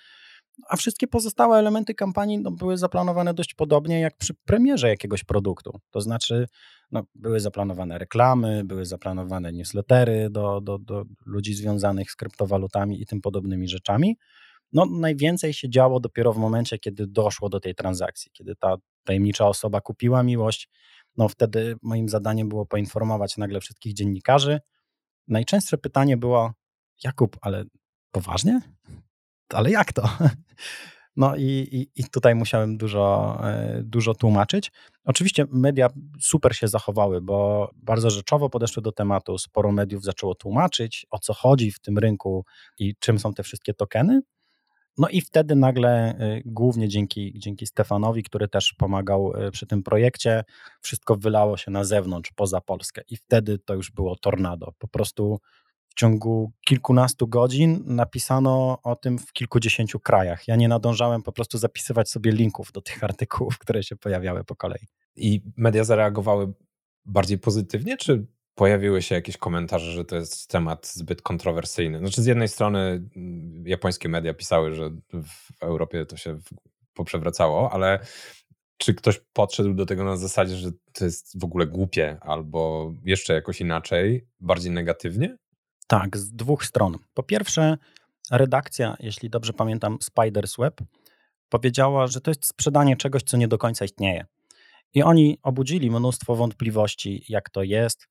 a wszystkie pozostałe elementy kampanii no, były zaplanowane dość podobnie jak przy premierze jakiegoś produktu. To znaczy, no, były zaplanowane reklamy, były zaplanowane newslettery do, do, do ludzi związanych z kryptowalutami i tym podobnymi rzeczami. No, najwięcej się działo dopiero w momencie, kiedy doszło do tej transakcji, kiedy ta tajemnicza osoba kupiła miłość. No, wtedy moim zadaniem było poinformować nagle wszystkich dziennikarzy. Najczęstsze pytanie było: Jakub, ale poważnie? ale jak to? No i, i, i, tutaj musiałem dużo, e, dużo tłumaczyć. Oczywiście media super się zachowały, bo bardzo rzeczowo podeszły do tematu. Sporo mediów zaczęło tłumaczyć, o co chodzi w tym rynku i czym są te wszystkie tokeny. No i wtedy nagle, y, głównie dzięki, dzięki Stefanowi, który też pomagał y, przy tym projekcie, wszystko wylało się na zewnątrz, poza Polskę. I wtedy to już było tornado. Po prostu w ciągu kilkunastu godzin napisano o tym w kilkudziesięciu krajach. Ja nie nadążałem po prostu zapisywać sobie linków do tych artykułów, które się pojawiały po kolei. I media zareagowały bardziej pozytywnie, czy pojawiły się jakieś komentarze, że to jest temat zbyt kontrowersyjny? Znaczy, z jednej strony mm, japońskie media pisały, że w Europie to się poprzewracało, ale czy ktoś podszedł do tego na zasadzie, że to jest w ogóle głupie, albo jeszcze jakoś inaczej, bardziej negatywnie? Tak, z dwóch stron. Po pierwsze, redakcja, jeśli dobrze pamiętam, Spider's Web powiedziała, że to jest sprzedanie czegoś, co nie do końca istnieje. I oni obudzili mnóstwo wątpliwości, jak to jest,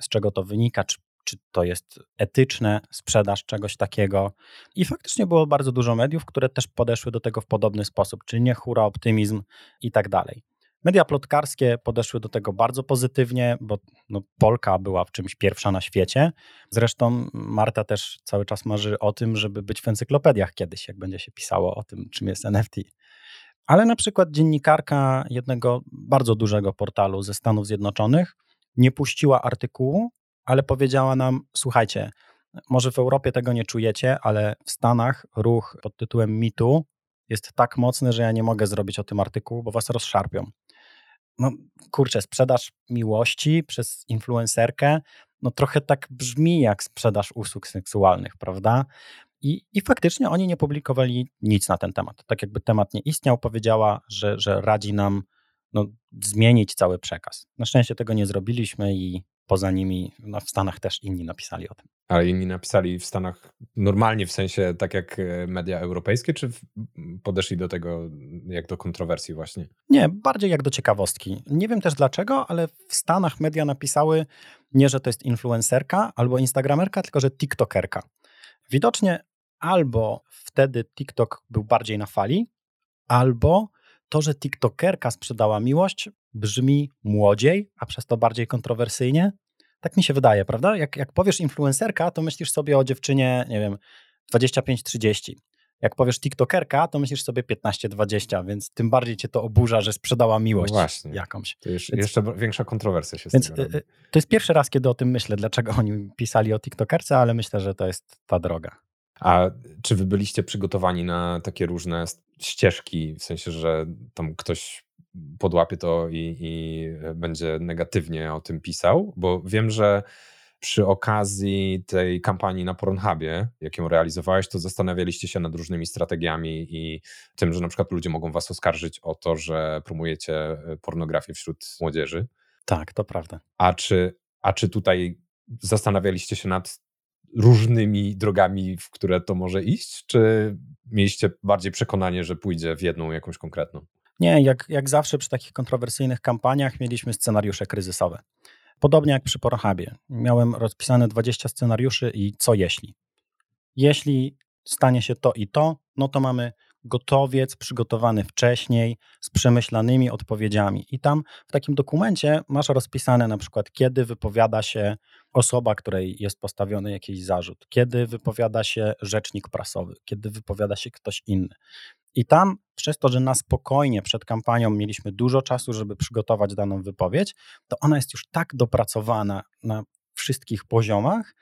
z czego to wynika, czy, czy to jest etyczne, sprzedaż czegoś takiego. I faktycznie było bardzo dużo mediów, które też podeszły do tego w podobny sposób, czyli nie hura, optymizm i tak dalej. Media plotkarskie podeszły do tego bardzo pozytywnie, bo no, Polka była w czymś pierwsza na świecie. Zresztą Marta też cały czas marzy o tym, żeby być w encyklopediach kiedyś, jak będzie się pisało o tym, czym jest NFT. Ale na przykład dziennikarka jednego bardzo dużego portalu ze Stanów Zjednoczonych nie puściła artykułu, ale powiedziała nam: Słuchajcie, może w Europie tego nie czujecie, ale w Stanach ruch pod tytułem MeToo jest tak mocny, że ja nie mogę zrobić o tym artykułu, bo was rozszarpią. No kurczę, sprzedaż miłości przez influencerkę, no trochę tak brzmi jak sprzedaż usług seksualnych, prawda? I, I faktycznie oni nie publikowali nic na ten temat. Tak jakby temat nie istniał, powiedziała, że, że radzi nam no, zmienić cały przekaz. Na szczęście tego nie zrobiliśmy i poza nimi no, w Stanach też inni napisali o tym. Ale inni napisali w Stanach normalnie, w sensie tak jak e, media europejskie, czy podeszli do tego jak do kontrowersji właśnie? Nie, bardziej jak do ciekawostki. Nie wiem też dlaczego, ale w Stanach media napisały nie, że to jest influencerka albo instagramerka, tylko że tiktokerka. Widocznie albo wtedy TikTok był bardziej na fali, albo to, że TikTokerka sprzedała miłość, brzmi młodziej, a przez to bardziej kontrowersyjnie. Tak mi się wydaje, prawda? Jak, jak powiesz influencerka, to myślisz sobie o dziewczynie, nie wiem, 25-30. Jak powiesz TikTokerka, to myślisz sobie 15-20, więc tym bardziej cię to oburza, że sprzedała miłość no właśnie. jakąś. To już, więc, jeszcze większa kontrowersja się więc, z tym y, y, To jest pierwszy raz, kiedy o tym myślę, dlaczego oni pisali o TikTokerce, ale myślę, że to jest ta droga. A czy wy byliście przygotowani na takie różne ścieżki, w sensie, że tam ktoś podłapie to i, i będzie negatywnie o tym pisał? Bo wiem, że przy okazji tej kampanii na Pornhubie, jaką realizowałeś, to zastanawialiście się nad różnymi strategiami i tym, że na przykład ludzie mogą was oskarżyć o to, że promujecie pornografię wśród młodzieży. Tak, to prawda. A czy, a czy tutaj zastanawialiście się nad różnymi drogami, w które to może iść? Czy mieliście bardziej przekonanie, że pójdzie w jedną jakąś konkretną? Nie, jak, jak zawsze przy takich kontrowersyjnych kampaniach mieliśmy scenariusze kryzysowe. Podobnie jak przy Pornhubie. Miałem rozpisane 20 scenariuszy i co jeśli? Jeśli stanie się to i to, no to mamy gotowiec przygotowany wcześniej z przemyślanymi odpowiedziami. I tam w takim dokumencie masz rozpisane na przykład, kiedy wypowiada się osoba, której jest postawiony jakiś zarzut, kiedy wypowiada się rzecznik prasowy, kiedy wypowiada się ktoś inny. I tam, przez to, że na spokojnie przed kampanią mieliśmy dużo czasu, żeby przygotować daną wypowiedź, to ona jest już tak dopracowana na wszystkich poziomach,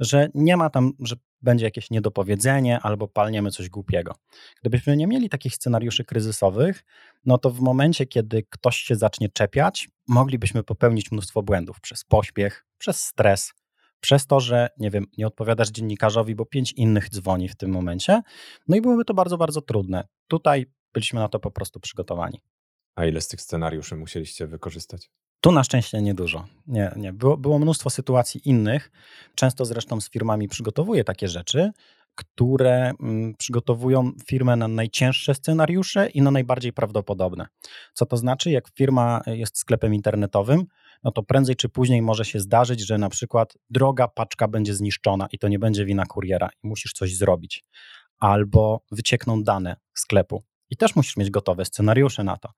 że nie ma tam, że będzie jakieś niedopowiedzenie albo palniemy coś głupiego. Gdybyśmy nie mieli takich scenariuszy kryzysowych, no to w momencie, kiedy ktoś się zacznie czepiać, moglibyśmy popełnić mnóstwo błędów przez pośpiech, przez stres, przez to, że nie wiem, nie odpowiadasz dziennikarzowi, bo pięć innych dzwoni w tym momencie. No i byłoby to bardzo, bardzo trudne. Tutaj byliśmy na to po prostu przygotowani. A ile z tych scenariuszy musieliście wykorzystać? Tu na szczęście niedużo. Nie, nie. Było, było mnóstwo sytuacji innych. Często zresztą z firmami przygotowuję takie rzeczy, które mm, przygotowują firmę na najcięższe scenariusze i na najbardziej prawdopodobne. Co to znaczy? Jak firma jest sklepem internetowym, no to prędzej czy później może się zdarzyć, że na przykład droga paczka będzie zniszczona i to nie będzie wina kuriera i musisz coś zrobić. Albo wyciekną dane sklepu i też musisz mieć gotowe scenariusze na to.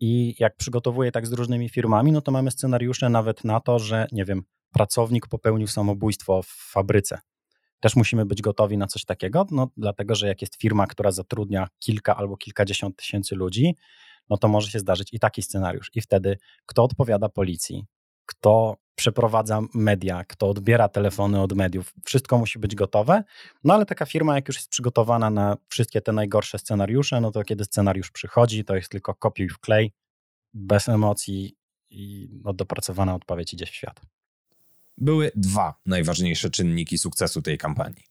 I jak przygotowuję tak z różnymi firmami, no to mamy scenariusze nawet na to, że nie wiem, pracownik popełnił samobójstwo w fabryce. Też musimy być gotowi na coś takiego, no, dlatego że jak jest firma, która zatrudnia kilka albo kilkadziesiąt tysięcy ludzi, no to może się zdarzyć i taki scenariusz. I wtedy kto odpowiada policji, kto przeprowadza media, kto odbiera telefony od mediów, wszystko musi być gotowe. No ale taka firma, jak już jest przygotowana na wszystkie te najgorsze scenariusze, no to kiedy scenariusz przychodzi, to jest tylko kopiuj w klej, bez emocji i no, dopracowana odpowiedź idzie w świat. Były dwa najważniejsze czynniki sukcesu tej kampanii.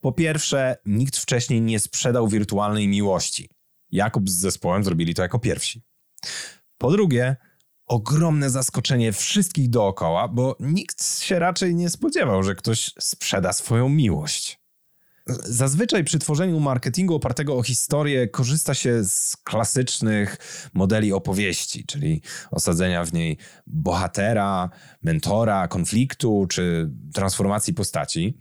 Po pierwsze, nikt wcześniej nie sprzedał wirtualnej miłości. Jakub z zespołem zrobili to jako pierwsi. Po drugie, ogromne zaskoczenie wszystkich dookoła, bo nikt się raczej nie spodziewał, że ktoś sprzeda swoją miłość. Zazwyczaj przy tworzeniu marketingu opartego o historię korzysta się z klasycznych modeli opowieści, czyli osadzenia w niej bohatera, mentora, konfliktu czy transformacji postaci.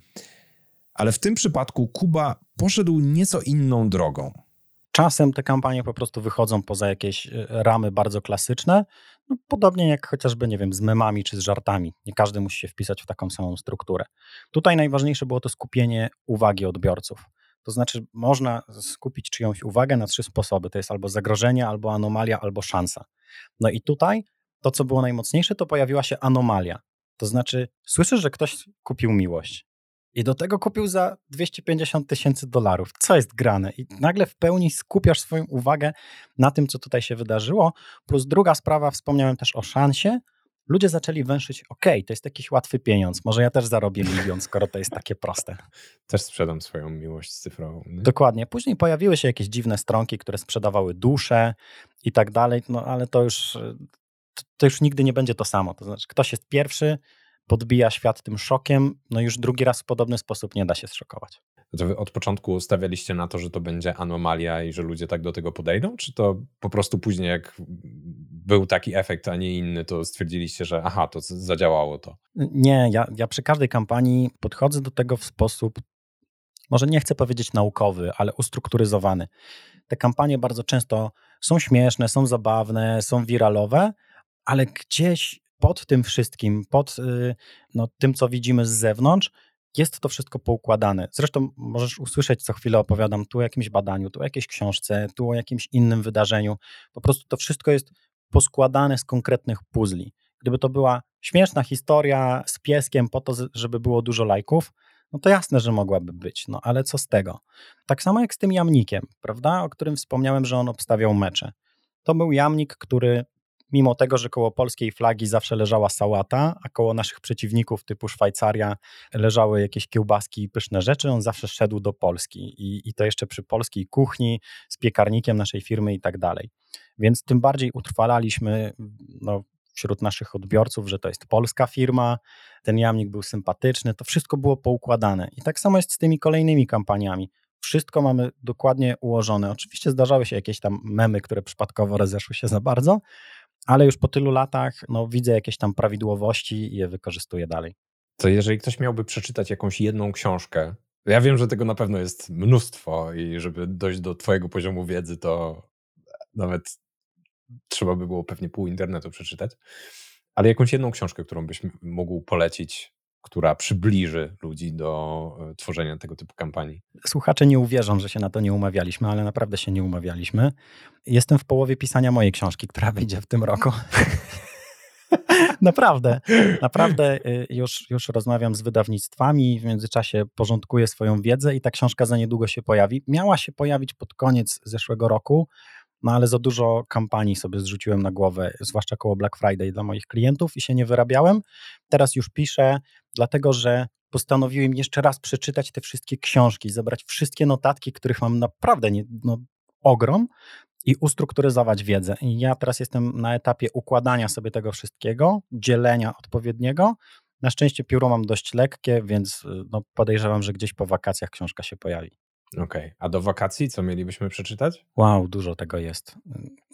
Ale w tym przypadku Kuba poszedł nieco inną drogą. Czasem te kampanie po prostu wychodzą poza jakieś e, ramy bardzo klasyczne, no, podobnie jak chociażby, nie wiem, z memami czy z żartami. Nie każdy musi się wpisać w taką samą strukturę. Tutaj najważniejsze było to skupienie uwagi odbiorców. To znaczy, można skupić czyjąś uwagę na trzy sposoby. To jest albo zagrożenie, albo anomalia, albo szansa. No i tutaj to, co było najmocniejsze, to pojawiła się anomalia. To znaczy, słyszysz, że ktoś kupił miłość. I do tego kupił za 250 tysięcy dolarów. Co jest grane? I nagle w pełni skupiasz swoją uwagę na tym, co tutaj się wydarzyło. Plus druga sprawa, wspomniałem też o szansie. Ludzie zaczęli węszyć, ok, to jest jakiś łatwy pieniądz, może ja też zarobię milion, skoro to jest takie proste. Też sprzedam swoją miłość cyfrową. Nie? Dokładnie. Później pojawiły się jakieś dziwne stronki, które sprzedawały dusze i tak dalej, no ale to już, to już nigdy nie będzie to samo. To znaczy, ktoś jest pierwszy, podbija świat tym szokiem, no już drugi raz w podobny sposób nie da się zszokować. To wy od początku stawialiście na to, że to będzie anomalia i że ludzie tak do tego podejdą, czy to po prostu później jak był taki efekt, a nie inny, to stwierdziliście, że aha, to zadziałało to? Nie, ja, ja przy każdej kampanii podchodzę do tego w sposób, może nie chcę powiedzieć naukowy, ale ustrukturyzowany. Te kampanie bardzo często są śmieszne, są zabawne, są wiralowe, ale gdzieś pod tym wszystkim, pod y, no, tym, co widzimy z zewnątrz, jest to wszystko poukładane. Zresztą możesz usłyszeć, co chwilę opowiadam tu o jakimś badaniu, tu o jakiejś książce, tu o jakimś innym wydarzeniu. Po prostu to wszystko jest poskładane z konkretnych puzli. Gdyby to była śmieszna historia z pieskiem po to, żeby było dużo lajków, no to jasne, że mogłaby być, no ale co z tego? Tak samo jak z tym jamnikiem, prawda, o którym wspomniałem, że on obstawiał mecze. To był jamnik, który mimo tego, że koło polskiej flagi zawsze leżała sałata, a koło naszych przeciwników typu Szwajcaria leżały jakieś kiełbaski i pyszne rzeczy, on zawsze szedł do Polski i, i to jeszcze przy polskiej kuchni z piekarnikiem naszej firmy i tak dalej. Więc tym bardziej utrwalaliśmy no, wśród naszych odbiorców, że to jest polska firma, ten jamnik był sympatyczny, to wszystko było poukładane. I tak samo jest z tymi kolejnymi kampaniami. Wszystko mamy dokładnie ułożone. Oczywiście zdarzały się jakieś tam memy, które przypadkowo rozeszły się za bardzo, ale już po tylu latach no, widzę jakieś tam prawidłowości i je wykorzystuję dalej. To jeżeli ktoś miałby przeczytać jakąś jedną książkę, ja wiem, że tego na pewno jest mnóstwo i żeby dojść do twojego poziomu wiedzy, to nawet trzeba by było pewnie pół internetu przeczytać, ale jakąś jedną książkę, którą byś mógł polecić która przybliży ludzi do e, tworzenia tego typu kampanii. Słuchacze nie uwierzą, że się na to nie umawialiśmy, ale naprawdę się nie umawialiśmy. Jestem w połowie pisania mojej książki, która wyjdzie w tym roku. naprawdę, naprawdę y, już, już rozmawiam z wydawnictwami, w międzyczasie porządkuję swoją wiedzę i ta książka za niedługo się pojawi. Miała się pojawić pod koniec zeszłego roku, no ale za dużo kampanii sobie zrzuciłem na głowę, zwłaszcza koło Black Friday dla moich klientów i się nie wyrabiałem. Teraz już piszę, dlatego że postanowiłem jeszcze raz przeczytać te wszystkie książki, zebrać wszystkie notatki, których mam naprawdę nie, no, ogrom i ustrukturyzować wiedzę. I ja teraz jestem na etapie układania sobie tego wszystkiego, dzielenia odpowiedniego. Na szczęście pióro mam dość lekkie, więc no, podejrzewam, że gdzieś po wakacjach książka się pojawi. Okej, okay. a do wakacji co mielibyśmy przeczytać? Wow, dużo tego jest.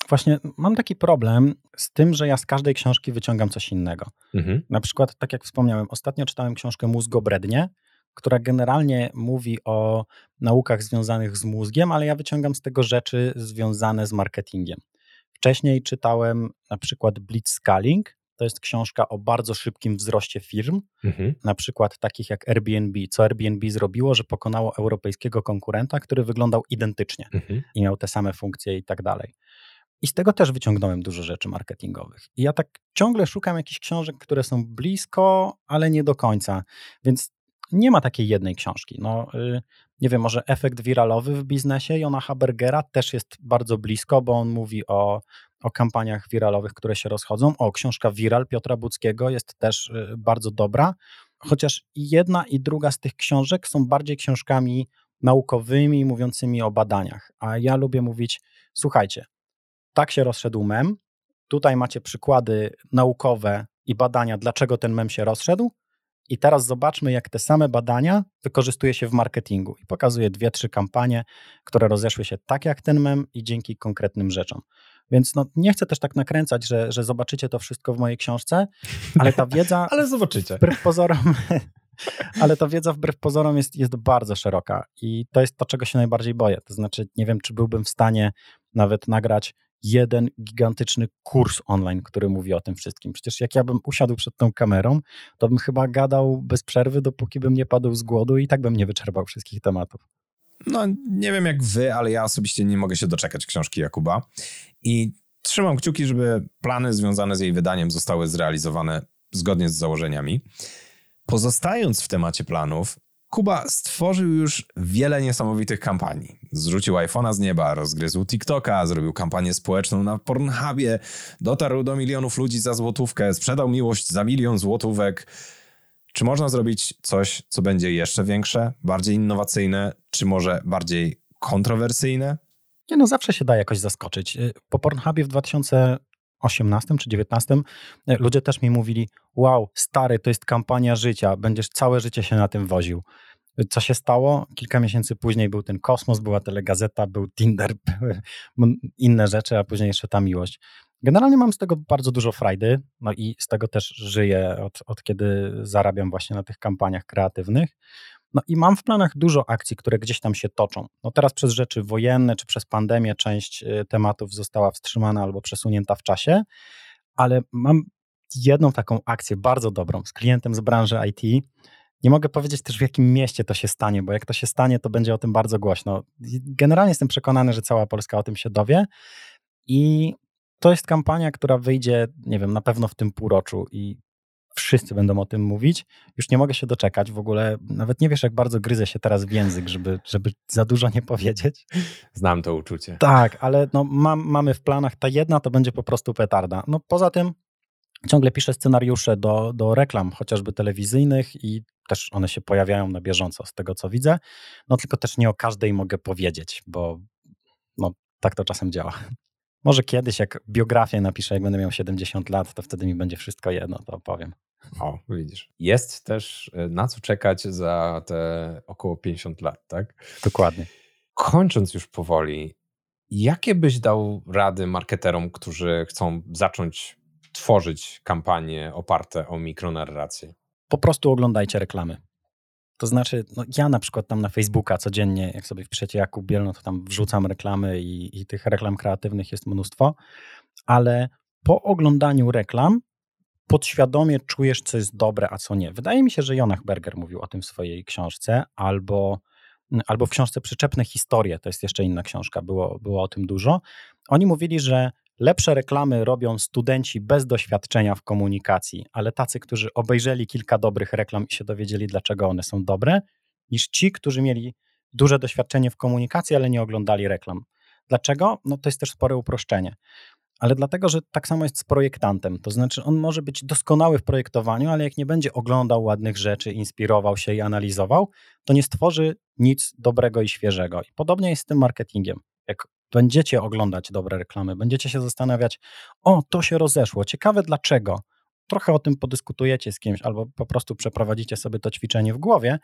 Właśnie mam taki problem z tym, że ja z każdej książki wyciągam coś innego. Mhm. Na przykład, tak jak wspomniałem, ostatnio czytałem książkę Mózgobrednie, która generalnie mówi o naukach związanych z mózgiem, ale ja wyciągam z tego rzeczy związane z marketingiem. Wcześniej czytałem na przykład Blitzscaling, to jest książka o bardzo szybkim wzroście firm, mhm. na przykład takich jak Airbnb. Co Airbnb zrobiło, że pokonało europejskiego konkurenta, który wyglądał identycznie mhm. i miał te same funkcje i tak dalej. I z tego też wyciągnąłem dużo rzeczy marketingowych. I ja tak ciągle szukam jakichś książek, które są blisko, ale nie do końca. Więc nie ma takiej jednej książki. No, y, nie wiem, może efekt wiralowy w biznesie Jona Habergera też jest bardzo blisko, bo on mówi o, o kampaniach wiralowych, które się rozchodzą. O, książka Viral Piotra Buckiego jest też y, bardzo dobra, chociaż jedna i druga z tych książek są bardziej książkami naukowymi, mówiącymi o badaniach. A ja lubię mówić, słuchajcie, tak się rozszedł mem, tutaj macie przykłady naukowe i badania, dlaczego ten mem się rozszedł, i teraz zobaczmy, jak te same badania wykorzystuje się w marketingu. I pokazuje dwie, trzy kampanie, które rozeszły się tak jak ten mem i dzięki konkretnym rzeczom. Więc no, nie chcę też tak nakręcać, że, że zobaczycie to wszystko w mojej książce, ale ta wiedza. ale zobaczycie. Wbrew pozorom. ale ta wiedza wbrew pozorom jest, jest bardzo szeroka i to jest to, czego się najbardziej boję. To znaczy, nie wiem, czy byłbym w stanie nawet nagrać jeden gigantyczny kurs online, który mówi o tym wszystkim. Przecież jak ja bym usiadł przed tą kamerą, to bym chyba gadał bez przerwy, dopóki bym nie padł z głodu i tak bym nie wyczerpał wszystkich tematów. No, nie wiem jak wy, ale ja osobiście nie mogę się doczekać książki Jakuba i trzymam kciuki, żeby plany związane z jej wydaniem zostały zrealizowane zgodnie z założeniami. Pozostając w temacie planów, Kuba stworzył już wiele niesamowitych kampanii. Zrzucił iPhone'a z nieba, rozgryzł TikToka, zrobił kampanię społeczną na Pornhubie, dotarł do milionów ludzi za złotówkę, sprzedał miłość za milion złotówek. Czy można zrobić coś, co będzie jeszcze większe, bardziej innowacyjne, czy może bardziej kontrowersyjne? Nie no, zawsze się da jakoś zaskoczyć. Po Pornhubie w 2018 czy 19 e, ludzie też mi mówili: Wow, stary, to jest kampania życia, będziesz całe życie się na tym woził. Co się stało? Kilka miesięcy później był ten kosmos, była telegazeta, był Tinder, były inne rzeczy, a później jeszcze ta miłość. Generalnie mam z tego bardzo dużo frajdy, no i z tego też żyję od, od kiedy zarabiam właśnie na tych kampaniach kreatywnych. No i mam w planach dużo akcji, które gdzieś tam się toczą. No teraz przez rzeczy wojenne czy przez pandemię część y, tematów została wstrzymana albo przesunięta w czasie, ale mam jedną taką akcję bardzo dobrą z klientem z branży IT. Nie mogę powiedzieć też w jakim mieście to się stanie, bo jak to się stanie, to będzie o tym bardzo głośno. Generalnie jestem przekonany, że cała Polska o tym się dowie i to jest kampania, która wyjdzie, nie wiem, na pewno w tym półroczu i wszyscy będą o tym mówić. Już nie mogę się doczekać. W ogóle nawet nie wiesz, jak bardzo gryzę się teraz w język, żeby, żeby za dużo nie powiedzieć. Znam to uczucie. Tak, ale no, mam, mamy w planach, ta jedna to będzie po prostu petarda. No poza tym ciągle piszę scenariusze do, do reklam, chociażby telewizyjnych i też one się pojawiają na bieżąco z tego, co widzę. No tylko też nie o każdej mogę powiedzieć, bo no, tak to czasem działa. Może kiedyś, jak biografię napiszę, jak będę miał 70 lat, to wtedy mi będzie wszystko jedno, to opowiem. O, widzisz. Jest też e, na co czekać za te około 50 lat, tak? Dokładnie. Kończąc już powoli, jakie byś dał rady marketerom, którzy chcą zacząć tworzyć kampanie oparte o mikronarrację? Po prostu oglądajcie reklamy. To znaczy, no ja na przykład tam na Facebooka codziennie, jak sobie wpiszecie Jakub Biel, no to tam wrzucam reklamy i, i tych reklam kreatywnych jest mnóstwo, ale po oglądaniu reklam podświadomie czujesz, co jest dobre, a co nie. Wydaje mi się, że Jonach Berger mówił o tym w swojej książce, albo, albo w książce Przyczepne historie, to jest jeszcze inna książka, było, było o tym dużo. Oni mówili, że Lepsze reklamy robią studenci bez doświadczenia w komunikacji, ale tacy, którzy obejrzeli kilka dobrych reklam i się dowiedzieli, dlaczego one są dobre, niż ci, którzy mieli duże doświadczenie w komunikacji, ale nie oglądali reklam. Dlaczego? No to jest też spore uproszczenie. Ale dlatego, że tak samo jest z projektantem. To znaczy, on może być doskonały w projektowaniu, ale jak nie będzie oglądał ładnych rzeczy, inspirował się i analizował, to nie stworzy nic dobrego i świeżego. I podobnie jest z tym marketingiem. Jak będziecie oglądać dobre reklamy, będziecie się zastanawiać, o, to się rozeszło, ciekawe dlaczego. Trochę o tym podyskutujecie z kimś, albo po prostu przeprowadzicie sobie to ćwiczenie w głowie,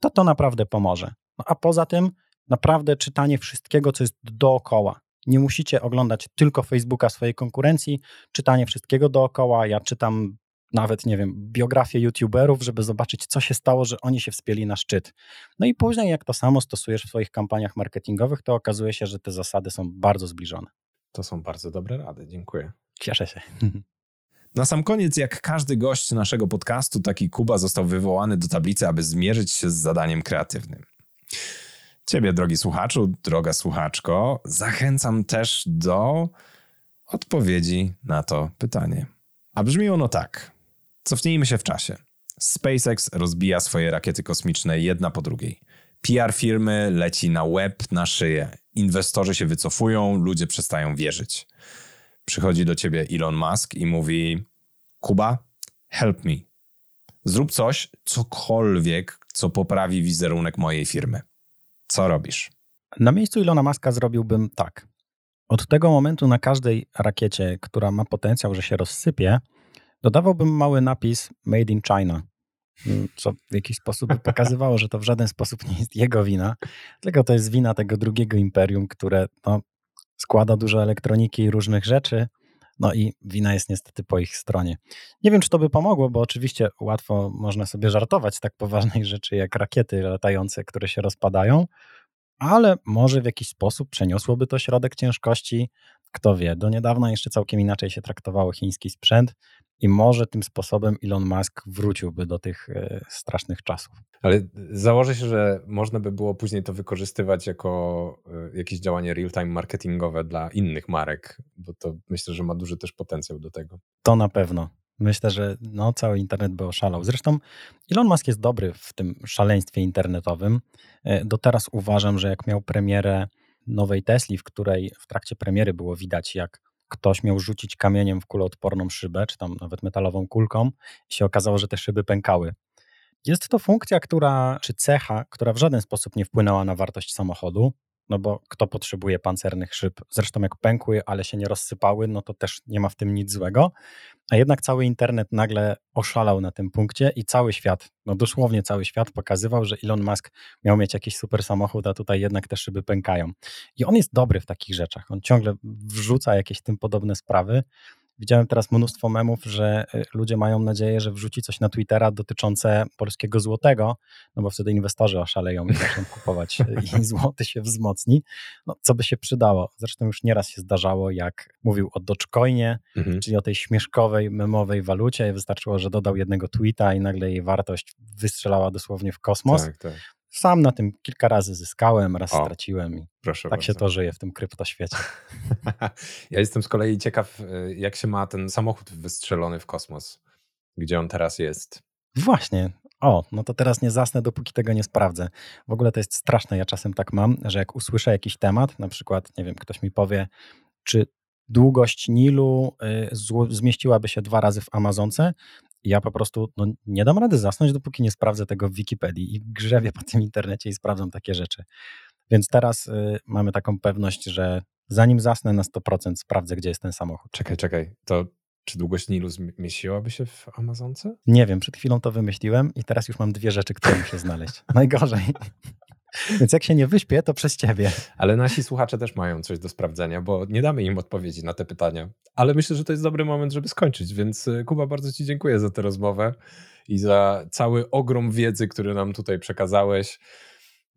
to to naprawdę pomoże. No a poza tym, naprawdę czytanie wszystkiego, co jest dookoła. Nie musicie oglądać tylko Facebooka swojej konkurencji, czytanie wszystkiego dookoła. Ja czytam nawet, nie wiem, biografię youtuberów, żeby zobaczyć, co się stało, że oni się wspięli na szczyt. No i później, jak to samo stosujesz w swoich kampaniach marketingowych, to okazuje się, że te zasady są bardzo zbliżone. To są bardzo dobre rady, dziękuję. Cieszę się. Na sam koniec, jak każdy gość naszego podcastu, taki Kuba został wywołany do tablicy, aby zmierzyć się z zadaniem kreatywnym. Ciebie, drogi słuchaczu, droga słuchaczko, zachęcam też do odpowiedzi na to pytanie. A brzmi ono tak. Cofnijmy się w czasie. SpaceX rozbija swoje rakiety kosmiczne jedna po drugiej. PR firmy leci na web, na szyję. Inwestorzy się wycofują, ludzie przestają wierzyć. Przychodzi do ciebie Elon Musk i mówi: Kuba, help me. Zrób coś, cokolwiek, co poprawi wizerunek mojej firmy. Co robisz? Na miejscu Ilona Maska zrobiłbym tak. Od tego momentu na każdej rakiecie, która ma potencjał, że się rozsypie, dodawałbym mały napis Made in China, mm, co w jakiś sposób by pokazywało, że to w żaden sposób nie jest jego wina, tylko to jest wina tego drugiego imperium, które no, składa dużo elektroniki i różnych rzeczy, no i wina jest niestety po ich stronie. Nie wiem, czy to by pomogło, bo oczywiście łatwo można sobie żartować z tak poważnej rzeczy jak rakiety latające, które się rozpadają, ale może w jakiś sposób przeniosłoby to środek ciężkości. Kto wie, do niedawna jeszcze całkiem inaczej się traktowało chiński sprzęt i może tym sposobem Elon Musk wróciłby do tych e, strasznych czasów. Ale założę się, że można by było później to wykorzystywać jako e, jakieś działanie real-time marketingowe dla innych marek, bo to myślę, że ma duży też potencjał do tego. To na pewno. Myślę, że no, cały internet by oszalał. Zresztą Elon Musk jest dobry w tym szaleństwie internetowym. E, do teraz uważam, że jak miał premierę nowej Tesli, w której w trakcie premiery było widać, jak ktoś miał rzucić kamieniem w kuloodporną szybę, czy tam nawet metalową kulką, i się okazało, że te szyby pękały. Jest to funkcja, która, czy cecha, która w żaden sposób nie wpłynęła na wartość samochodu, no bo kto potrzebuje pancernych szyb? Zresztą jak pękły, ale się nie rozsypały, no to też nie ma w tym nic złego. A jednak cały internet nagle oszalał na tym punkcie i cały świat, no dosłownie cały świat pokazywał, że Elon Musk miał mieć jakiś super samochód, a tutaj jednak te szyby pękają. I on jest dobry w takich rzeczach. On ciągle wrzuca jakieś tym podobne sprawy. Widziałem teraz mnóstwo memów, że y, ludzie mają nadzieję, że wrzuci coś na Twittera dotyczące polskiego złotego, no bo wtedy inwestorzy oszaleją i zaczną kupować y, i złoty się wzmocni. No, co by się przydało? Zresztą już nieraz się zdarzało, jak mówił o Dogecoinie, mhm. czyli o tej śmieszkowej, memowej walucie. Wystarczyło, że dodał jednego tweeta i nagle jej wartość wystrzelała dosłownie w kosmos. Tak, tak. Sam na tym kilka razy zyskałem, raz o, straciłem i tak bardzo. się to żyje w tym kryptoświecie. ja jestem z kolei ciekaw, y, jak się ma ten samochód wystrzelony w kosmos, gdzie on teraz jest. Właśnie. O, no to teraz nie zasnę, dopóki tego nie sprawdzę. W ogóle to jest straszne. Ja czasem tak mam, że jak usłyszę jakiś temat, na przykład, nie wiem, ktoś mi powie, czy długość Nilu y, zmieściłaby się dwa razy w Amazonce, ja po prostu no, nie dam rady zasnąć, dopóki nie sprawdzę tego w Wikipedii i grzebię po tym internecie i sprawdzam takie rzeczy. Więc teraz y, mamy taką pewność, że zanim zasnę na 100% sprawdzę, gdzie jest ten samochód. Czekaj, czekaj, to czy długość Nilu zmieściłaby się w Amazonce? Nie wiem, przed chwilą to wymyśliłem i teraz już mam dwie rzeczy, które muszę znaleźć. Najgorzej. Więc jak się nie wyśpię, to przez ciebie. Ale nasi słuchacze też mają coś do sprawdzenia, bo nie damy im odpowiedzi na te pytania. Ale myślę, że to jest dobry moment, żeby skończyć. Więc y, Kuba, bardzo Ci dziękuję za tę rozmowę i za cały ogrom wiedzy, który nam tutaj przekazałeś.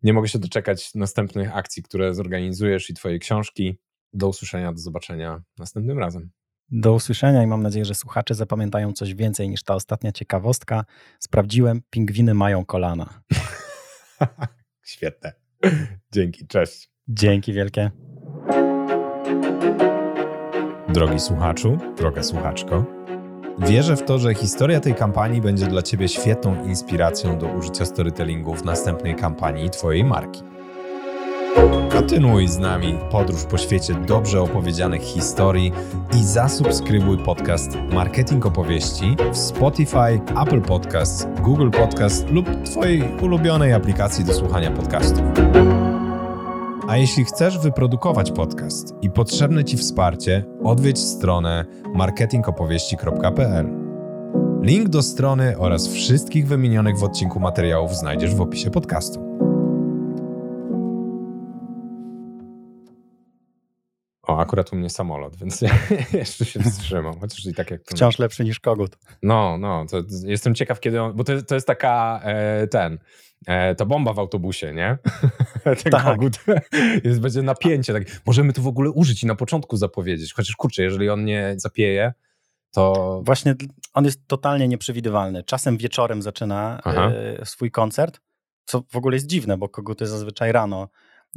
Nie mogę się doczekać następnych akcji, które zorganizujesz i Twojej książki. Do usłyszenia, do zobaczenia następnym razem. Do usłyszenia i mam nadzieję, że słuchacze zapamiętają coś więcej niż ta ostatnia ciekawostka. Sprawdziłem, pingwiny mają kolana. Świetne. Dzięki, cześć. Dzięki wielkie. Drogi słuchaczu, droga słuchaczko, wierzę w to, że historia tej kampanii będzie dla Ciebie świetną inspiracją do użycia storytellingu w następnej kampanii Twojej marki. Kontynuuj z nami podróż po świecie dobrze opowiedzianych historii i zasubskrybuj podcast Marketing Opowieści w Spotify, Apple Podcasts, Google Podcast lub Twojej ulubionej aplikacji do słuchania podcastów. A jeśli chcesz wyprodukować podcast i potrzebne Ci wsparcie, odwiedź stronę marketingopowieści.pl. Link do strony oraz wszystkich wymienionych w odcinku materiałów znajdziesz w opisie podcastu. O, akurat u mnie samolot, więc jeszcze się wstrzymam. Chociaż i tak jak. Wciąż lepszy niż kogut. No, no, to jestem ciekaw, kiedy on. Bo to, to jest taka e, ten. E, to bomba w autobusie, nie? Ten tak. kogut. jest, będzie napięcie. Tak. Możemy to w ogóle użyć i na początku zapowiedzieć. Chociaż kurczę, jeżeli on nie zapieje, to... Właśnie on jest totalnie nieprzewidywalny. Czasem wieczorem zaczyna y, swój koncert, co w ogóle jest dziwne, bo koguty zazwyczaj rano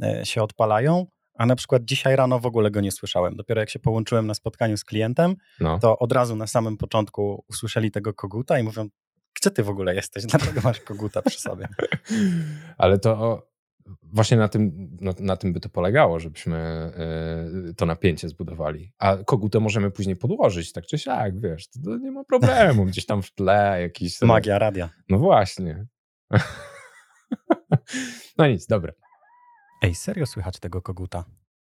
y, się odpalają, a na przykład dzisiaj rano w ogóle go nie słyszałem. Dopiero jak się połączyłem na spotkaniu z klientem, no. to od razu na samym początku usłyszeli tego koguta i mówią, gdzie ty w ogóle jesteś? Dlaczego masz koguta przy sobie? Ale to właśnie na tym, na, na, tym by to polegało, żebyśmy y, to napięcie zbudowali. A kogutę możemy później podłożyć, tak czy siak, wiesz, to, to nie ma problemu. Gdzieś tam w tle jakiś... Magia radia. No właśnie. no nic, dobra. Ej, serio słychać tego koguta?